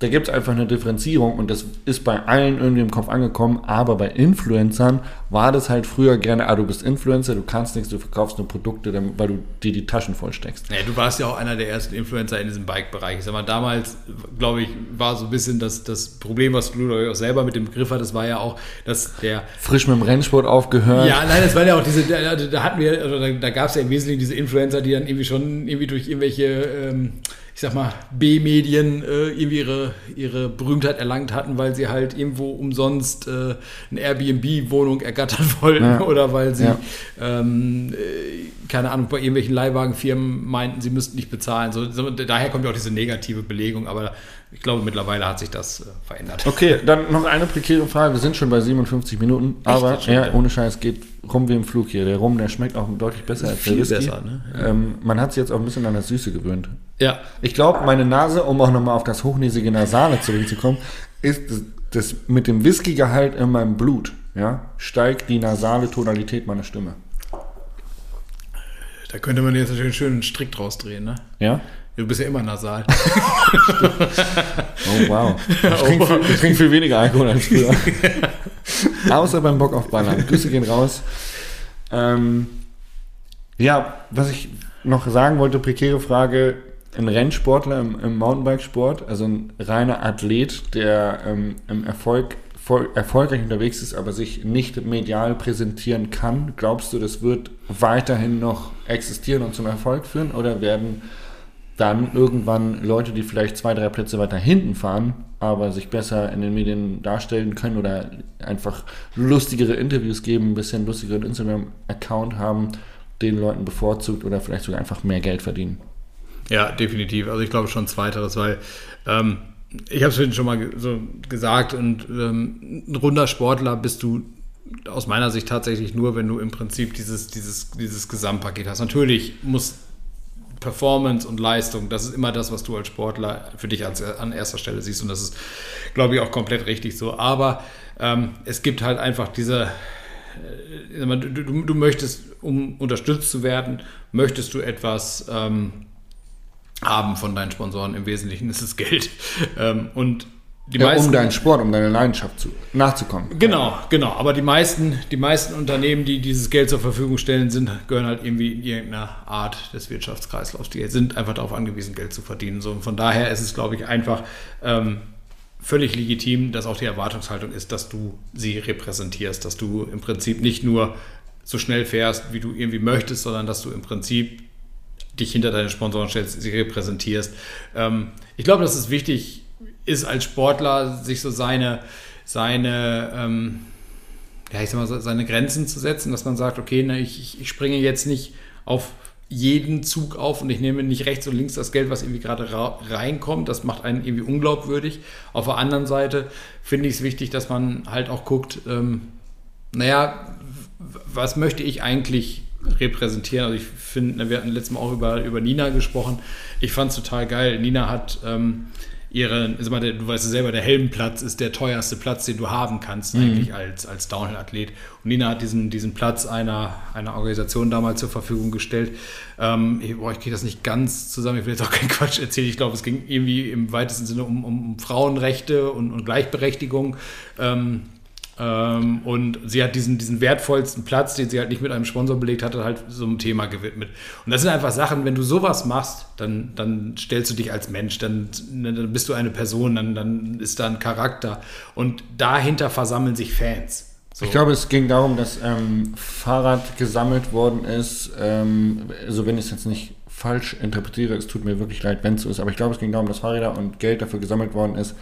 Da gibt es einfach eine Differenzierung und das ist bei allen irgendwie im Kopf angekommen, aber bei Influencern war das halt früher gerne, ah, du bist Influencer, du kannst nichts, du verkaufst nur Produkte, weil du dir die Taschen vollsteckst. Ja, du warst ja auch einer der ersten Influencer in diesem Bike-Bereich. Ich sag mal, damals, glaube ich, war so ein bisschen das, das Problem, was du auch selber mit dem Begriff hattest, war ja auch, dass der. Frisch mit dem Rennsport aufgehört. Ja, nein, das waren ja auch diese, da, da hatten wir, also da, da gab es ja im Wesentlichen diese Influencer, die dann irgendwie schon irgendwie durch irgendwelche, ähm, ich sag mal, B-Medien äh, irgendwie ihre, ihre Berühmtheit erlangt hatten, weil sie halt irgendwo umsonst äh, eine Airbnb-Wohnung ergattern wollten Ja. oder weil sie Ja. ähm, äh, keine Ahnung, bei irgendwelchen Leihwagenfirmen meinten, sie müssten nicht bezahlen. So, so, daher kommt ja auch diese negative Belegung, aber ich glaube, mittlerweile hat sich das äh, verändert. Okay, dann noch eine prekäre Frage. Wir sind schon bei 57 Minuten, aber Jetzt schon ja, ohne Scheiß geht rum wie im Flug hier. Der Rum, der schmeckt auch deutlich besser als der Viel Whisky. besser, ne? ähm, man hat sich jetzt auch ein bisschen an das Süße gewöhnt. Ja, Ich glaube, meine Nase, um auch nochmal auf das hochnäsige Nasale zurückzukommen, ist das, das mit dem Whiskygehalt in meinem Blut, ja, steigt die nasale Tonalität meiner Stimme. da könnte man jetzt natürlich schön einen Strick draus drehen, ne? Ja? Du bist ja immer nasal. Oh wow. Ich trinke viel, ich trinke viel weniger Alkohol als früher. Außer beim Bock auf Ballern. Grüße gehen raus. Ähm, ja, was ich noch sagen wollte, prekäre Frage. Ein Rennsportler im, im Mountainbikesport, also ein reiner Athlet, der ähm, im Erfolg voll, erfolgreich unterwegs ist, aber sich nicht medial präsentieren kann, glaubst du, das wird weiterhin noch existieren und zum Erfolg führen? Oder werden dann irgendwann Leute, die vielleicht zwei, drei Plätze weiter hinten fahren, aber sich besser in den Medien darstellen können oder einfach lustigere Interviews geben, ein bisschen lustigeren Instagram-Account haben, den Leuten bevorzugt oder vielleicht sogar einfach mehr Geld verdienen. Ja, definitiv. Also ich glaube schon zweiteres, weil ähm, ich habe es schon mal so gesagt und ähm, ein runder Sportler bist du aus meiner Sicht tatsächlich nur, wenn du im Prinzip dieses, dieses, dieses Gesamtpaket hast. Natürlich muss Performance und Leistung, das ist immer das, was du als Sportler für dich als, an erster Stelle siehst und das ist, glaube ich, auch komplett richtig so. Aber ähm, es gibt halt einfach diese, äh, du, du, du, möchtest, um unterstützt zu werden, möchtest du etwas ähm, haben von deinen Sponsoren. Im Wesentlichen ist es Geld. Ähm, und meisten, um deinen Sport, um deine Leidenschaft zu, nachzukommen. Genau, genau. Aber die meisten, die meisten Unternehmen, die dieses Geld zur Verfügung stellen, sind, gehören halt irgendwie in irgendeiner Art des Wirtschaftskreislaufs. Die sind einfach darauf angewiesen, Geld zu verdienen. So, und von daher ist es, glaube ich, einfach ähm, völlig legitim, dass auch die Erwartungshaltung ist, dass du sie repräsentierst, dass du im Prinzip nicht nur so schnell fährst, wie du irgendwie möchtest, sondern dass du im Prinzip dich hinter deine Sponsoren stellst, sie repräsentierst. Ähm, ich glaube, das ist wichtig, ist als Sportler, sich so seine, seine, ähm, ja, ich sag mal, seine Grenzen zu setzen, dass man sagt, okay, ne, ich, ich springe jetzt nicht auf jeden Zug auf und ich nehme nicht rechts und links das Geld, was irgendwie gerade reinkommt. Das macht einen irgendwie unglaubwürdig. Auf der anderen Seite finde ich es wichtig, dass man halt auch guckt, ähm, naja, was möchte ich eigentlich repräsentieren? Also ich finde, ne, wir hatten letztes Mal auch über, über Nina gesprochen. Ich fand es total geil. Nina hat ähm, ihre, also mal, du weißt selber, der Helmplatz ist der teuerste Platz, den du haben kannst, mhm. eigentlich als, als Downhill-Athlet. Und Nina hat diesen, diesen Platz einer, einer Organisation damals zur Verfügung gestellt. Ähm, ich, boah, ich kriege das nicht ganz zusammen, ich will jetzt auch keinen Quatsch erzählen. Ich glaube, es ging irgendwie im weitesten Sinne um, um Frauenrechte und, und Gleichberechtigung. Ähm, ähm, und sie hat diesen, diesen wertvollsten Platz, den sie halt nicht mit einem Sponsor belegt hatte, halt so einem Thema gewidmet. Und das sind einfach Sachen, wenn du sowas machst, dann, dann stellst du dich als Mensch, dann, dann bist du eine Person, dann, dann ist da ein Charakter. Und dahinter versammeln sich Fans. So. Ich glaube, es ging darum, dass ähm, Fahrrad gesammelt worden ist. Ähm, also wenn ich es jetzt nicht falsch interpretiere, es tut mir wirklich leid, wenn es so ist, aber ich glaube, es ging darum, dass Fahrräder und Geld dafür gesammelt worden ist,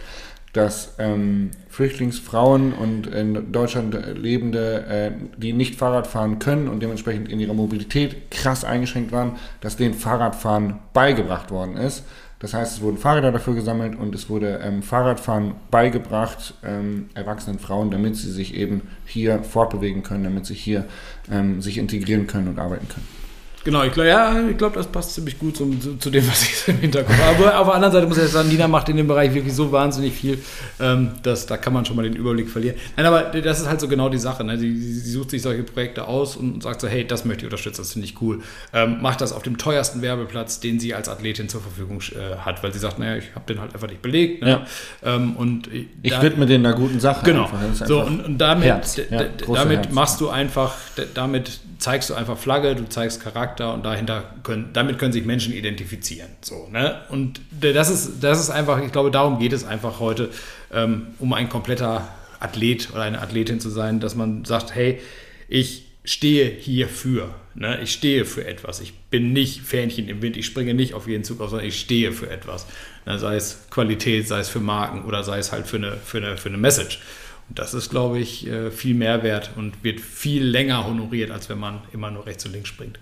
dass ähm, Flüchtlingsfrauen und in Deutschland lebende, äh, die nicht Fahrrad fahren können und dementsprechend in ihrer Mobilität krass eingeschränkt waren, dass denen Fahrradfahren beigebracht worden ist. Das heißt, es wurden Fahrräder dafür gesammelt und es wurde ähm, Fahrradfahren beigebracht ähm, erwachsenen Frauen, damit sie sich eben hier fortbewegen können, damit sie hier ähm, sich integrieren können und arbeiten können. Genau, ich glaube, ja, ich glaube, das passt ziemlich gut zum, zu, zu, dem, was ich im Hinterkopf habe. Aber auf der anderen Seite muss ich sagen, Nina macht in dem Bereich wirklich so wahnsinnig viel, ähm, dass da kann man schon mal den Überblick verlieren. Nein, aber das ist halt so genau die Sache. Ne? Sie, sie, sucht sich solche Projekte aus und sagt so, hey, das möchte ich unterstützen, das finde ich cool. Ähm, macht das auf dem teuersten Werbeplatz, den sie als Athletin zur Verfügung äh, hat, weil sie sagt, naja, ich habe den halt einfach nicht belegt. Ne? Ja. Ähm, und ich da, widme den einer guten Sache. Genau. so, und, und damit, Herz. Ja, damit machst du einfach, damit zeigst du einfach Flagge, du zeigst Charakter und dahinter können, damit können sich Menschen identifizieren. So, ne? Und das ist, das ist einfach, ich glaube, darum geht es einfach heute, ähm, um ein kompletter Athlet oder eine Athletin zu sein, dass man sagt, hey, ich stehe hierfür. Ne? Ich stehe für etwas. Ich bin nicht Fähnchen im Wind. Ich springe nicht auf jeden Zug auf, sondern ich stehe für etwas. Ne? Sei es Qualität, sei es für Marken oder sei es halt für eine, für eine, für eine Message. Das ist, glaube ich, äh, viel mehr wert und wird viel länger honoriert, als wenn man immer nur rechts und links springt.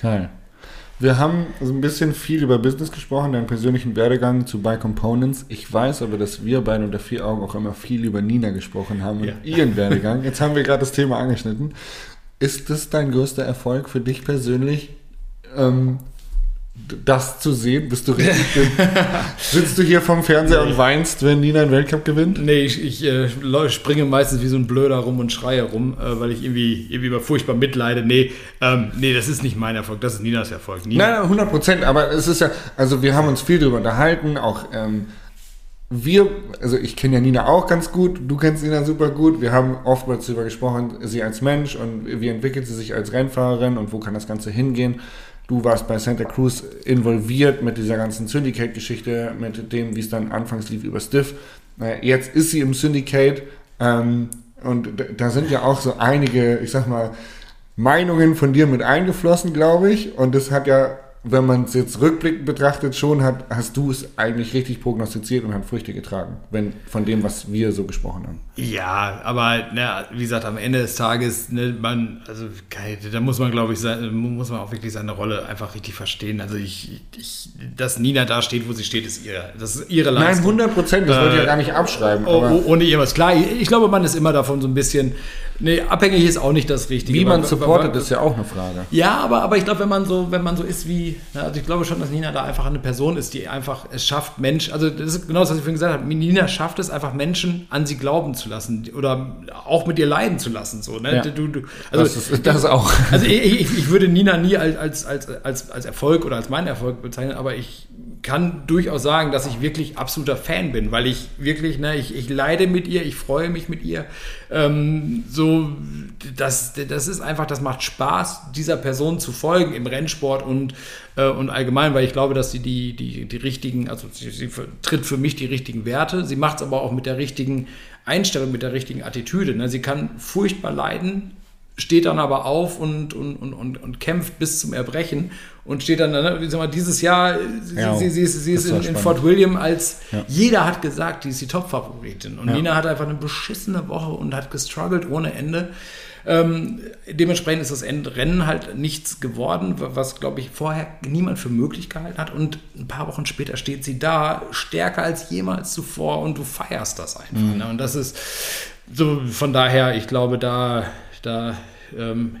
Geil. Wir haben so ein bisschen viel über Business gesprochen, deinen persönlichen Werdegang zu Buy Components. Ich weiß aber, dass wir beide unter vier Augen auch immer viel über Nina gesprochen haben und ja. ihren Werdegang. Jetzt haben wir gerade das Thema angeschnitten. Ist das dein größter Erfolg für dich persönlich, ähm, das zu sehen? Bist du richtig? sitzt du hier vom Fernseher und weinst, wenn Nina einen Weltcup gewinnt? Nee, ich, ich äh, springe meistens wie so ein Blöder rum und schreie rum, äh, weil ich irgendwie, irgendwie furchtbar mitleide. Nee, ähm, nee, das ist nicht mein Erfolg, das ist Ninas Erfolg. Nina. Nein, 100 Prozent, aber es ist ja, also wir haben uns viel darüber unterhalten, auch ähm, wir, also ich kenne ja Nina auch ganz gut, du kennst Nina super gut, wir haben oftmals darüber gesprochen, sie als Mensch und wie entwickelt sie sich als Rennfahrerin und wo kann das Ganze hingehen. Du warst bei Santa Cruz involviert mit dieser ganzen Syndicate-Geschichte, mit dem, wie es dann anfangs lief über Stiff. Jetzt ist sie im Syndicate ähm, und da sind ja auch so einige, ich sag mal, Meinungen von dir mit eingeflossen, glaube ich. Und das hat ja wenn man es jetzt rückblickend betrachtet, schon hat, hast du es eigentlich richtig prognostiziert und hat Früchte getragen, wenn von dem, was wir so gesprochen haben. Ja, aber na, wie gesagt, am Ende des Tages, ne, man, also da muss man, glaube ich, muss man auch wirklich seine Rolle einfach richtig verstehen. Also ich, ich dass Nina da steht, wo sie steht, ist ihre, das ist ihre Leistung. Nein, 100 Prozent, das äh, wollte ich ja gar nicht abschreiben. Oh, oh, ohne irgendwas. Klar, ich glaube, man ist immer davon so ein bisschen, nee, abhängig ist auch nicht das Richtige. Wie man supportet, ist ja auch eine Frage. Ja, aber, aber ich glaube, wenn man so, wenn man so ist wie, also ich glaube schon, dass Nina da einfach eine Person ist, die einfach es schafft, Mensch, also das ist genau das, was ich vorhin gesagt habe. Nina schafft es einfach, Menschen an sie glauben zu lassen oder auch mit ihr leiden zu lassen. So, ne? Ja. Du, du, also, das, ist, das auch. Also ich, ich, ich würde Nina nie als, als, als, als Erfolg oder als meinen Erfolg bezeichnen, aber ich kann durchaus sagen, dass ich wirklich absoluter Fan bin, weil ich wirklich, ne, ich, ich leide mit ihr, ich freue mich mit ihr. Ähm, so, das, das ist einfach, das macht Spaß, dieser Person zu folgen im Rennsport und, äh, und allgemein, weil ich glaube, dass sie die, die, die richtigen, also sie, sie tritt für mich die richtigen Werte. Sie macht es aber auch mit der richtigen Einstellung, mit der richtigen Attitüde. Ne? Sie kann furchtbar leiden, steht dann aber auf und, und, und, und, und kämpft bis zum Erbrechen und steht dann, wie mal, dieses Jahr, ja, sie, sie, sie, sie ist in, in, Fort William als, ja. jeder hat gesagt, die ist die Top-Favoritin. Und ja. Nina hat einfach eine beschissene Woche und hat gestruggelt ohne Ende. Ähm, dementsprechend ist das Endrennen halt nichts geworden, was, glaube ich, vorher niemand für möglich gehalten hat. Und ein paar Wochen später steht sie da, stärker als jemals zuvor und du feierst das einfach. Mhm. Ne? Und das ist so, von daher, ich glaube, da da, ähm,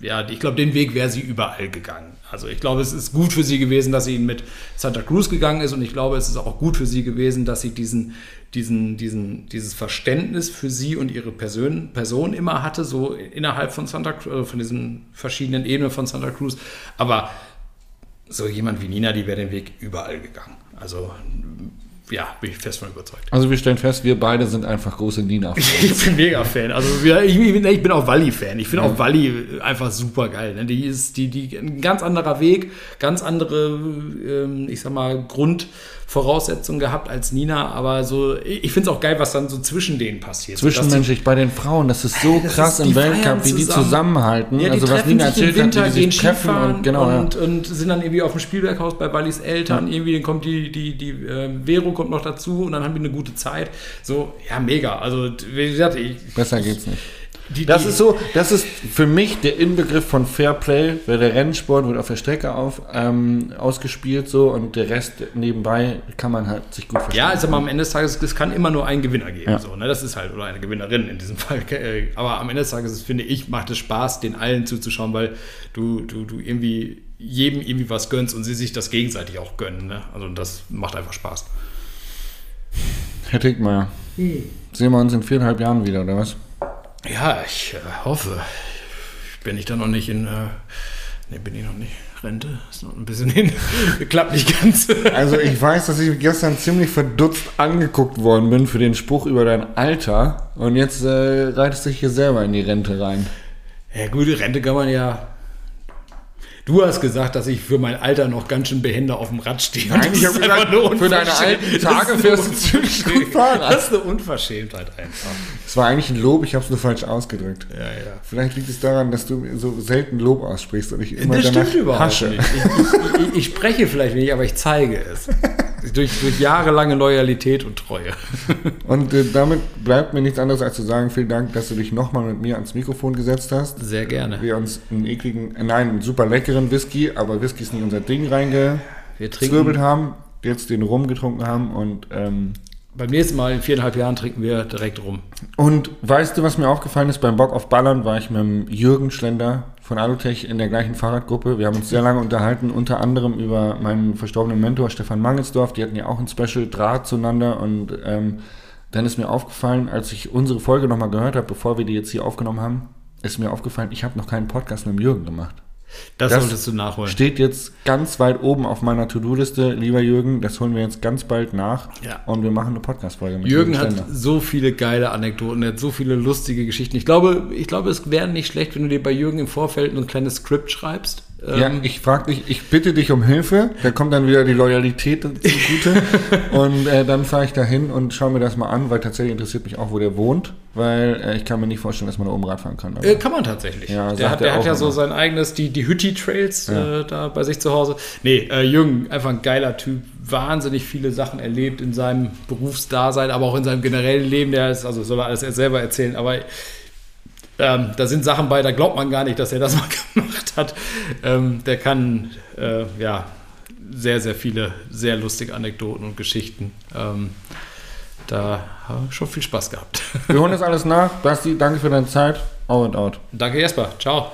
ja, ich glaube, den Weg wäre sie überall gegangen. Also ich glaube, es ist gut für sie gewesen, dass sie mit Santa Cruz gegangen ist und ich glaube, es ist auch gut für sie gewesen, dass sie diesen, diesen, diesen, dieses Verständnis für sie und ihre Person, Person immer hatte, so innerhalb von Santa Cruz, äh, von diesen verschiedenen Ebenen von Santa Cruz. Aber so jemand wie Nina, die wäre den Weg überall gegangen. Also ja, bin ich fest von überzeugt. Also wir stellen fest, wir beide sind einfach große Nina-Fans. ich bin mega Fan. Also ich, ich bin auch Walli-Fan. Ich finde ja. auch Walli einfach super geil. Ne? Die ist die, die ein ganz anderer Weg, ganz andere, ähm, ich sag mal, Grund. Voraussetzungen gehabt als Nina, aber so, ich finde es auch geil, was dann so zwischen denen passiert. Zwischenmenschlich die, bei den Frauen, das ist so das krass ist, im Weltcup, wie die zusammenhalten. Ja, die also was Nina erzählt Winter, hat, die sich treffen und, genau, und, ja. und, sind dann irgendwie auf dem Spielberghaus bei Wallis Eltern, ja. irgendwie kommt die, die, die äh, Vero kommt noch dazu und dann haben die eine gute Zeit. So, ja, mega. Also, wie gesagt, ich, Besser geht's nicht. Die, das die, ist so, das ist für mich der Inbegriff von Fair Play, weil der Rennsport wird auf der Strecke auf, ähm, ausgespielt so und der Rest nebenbei kann man halt sich gut verstehen. Ja, also am Ende des Tages, es kann immer nur einen Gewinner geben, ja. so, ne? das ist halt, oder eine Gewinnerin in diesem Fall, aber am Ende des Tages, finde ich, macht es Spaß, den allen zuzuschauen, weil du, du, du irgendwie jedem irgendwie was gönnst und sie sich das gegenseitig auch gönnen, ne? also das macht einfach Spaß. Herr Tickmeier, hm. sehen wir uns in viereinhalb Jahren wieder, oder was? Ja, ich äh, hoffe. Bin ich da noch nicht in. Äh, ne, bin ich noch nicht. Rente ist noch ein bisschen hin. Klappt nicht ganz. also ich weiß, dass ich gestern ziemlich verdutzt angeguckt worden bin für den Spruch über dein Alter. Und jetzt äh, reitest du dich hier selber in die Rente rein. Ja, gute Rente kann man ja Du hast gesagt, dass ich für mein Alter noch ganz schön behender auf dem Rad stehe. Nein, ich habe gesagt, für deine alten Tage fährst du ziemlich gut fahren. Das ist eine Unverschämtheit einfach. Das war eigentlich ein Lob, ich habe es nur falsch ausgedrückt. Ja, ja. Vielleicht liegt es daran, dass du so selten Lob aussprichst und ich immer das stimmt überhaupt hasche. nicht. Ich, ich, ich, spreche vielleicht nicht, aber ich zeige es. durch, durch jahrelange Loyalität und Treue. Und äh, damit bleibt mir nichts anderes als zu sagen, vielen Dank, dass du dich nochmal mit mir ans Mikrofon gesetzt hast. Sehr gerne. Wir uns einen ekligen, äh, nein, einen super leckeren Whisky, aber Whisky ist nicht unser Ding reingezwirbelt haben, jetzt den Rum getrunken haben und ähm, beim nächsten Mal in viereinhalb Jahren trinken wir direkt rum. Und weißt du, was mir aufgefallen ist? Beim Bock auf Ballern war ich mit dem Jürgen Schlender von Alutech in der gleichen Fahrradgruppe. Wir haben uns sehr lange unterhalten, unter anderem über meinen verstorbenen Mentor Stefan Mangelsdorf. Die hatten ja auch ein Special Draht zueinander und ähm, dann ist mir aufgefallen, als ich unsere Folge nochmal gehört habe, bevor wir die jetzt hier aufgenommen haben, ist mir aufgefallen, ich habe noch keinen Podcast mit dem Jürgen gemacht. Das, das, solltest du nachholen. Steht jetzt ganz weit oben auf meiner To-Do-Liste, lieber Jürgen. Das holen wir jetzt ganz bald nach. Ja. Und wir machen eine Podcast-Folge mit Jürgen. Jürgen hat so viele geile Anekdoten, er hat so viele lustige Geschichten. Ich glaube, ich glaube, es wäre nicht schlecht, wenn du dir bei Jürgen im Vorfeld ein kleines Skript schreibst Ja, Ähm, ich frage dich, ich bitte dich um Hilfe, da kommt dann wieder die Loyalität zugute und äh, dann fahre ich da hin und schaue mir das mal an, weil tatsächlich interessiert mich auch, wo der wohnt, weil äh, ich kann mir nicht vorstellen, dass man da oben Rad fahren kann. Äh, kann man tatsächlich. Ja, der hat, er der hat ja so immer. sein eigenes, die, die Hütti-Trails Ja. äh, da bei sich zu Hause. Nee, äh, Jürgen, einfach ein geiler Typ, wahnsinnig viele Sachen erlebt in seinem Berufsdasein, aber auch in seinem generellen Leben. Der ist, also soll er alles selber erzählen, aber ähm, da sind Sachen bei, da glaubt man gar nicht, dass er das mal gemacht hat. Ähm, der kann, äh, ja, sehr, sehr viele sehr lustige Anekdoten und Geschichten. Ähm, da habe ich schon viel Spaß gehabt. wir holen das alles nach. Basti, danke für deine Zeit. Out and out. Danke, Jesper. Ciao.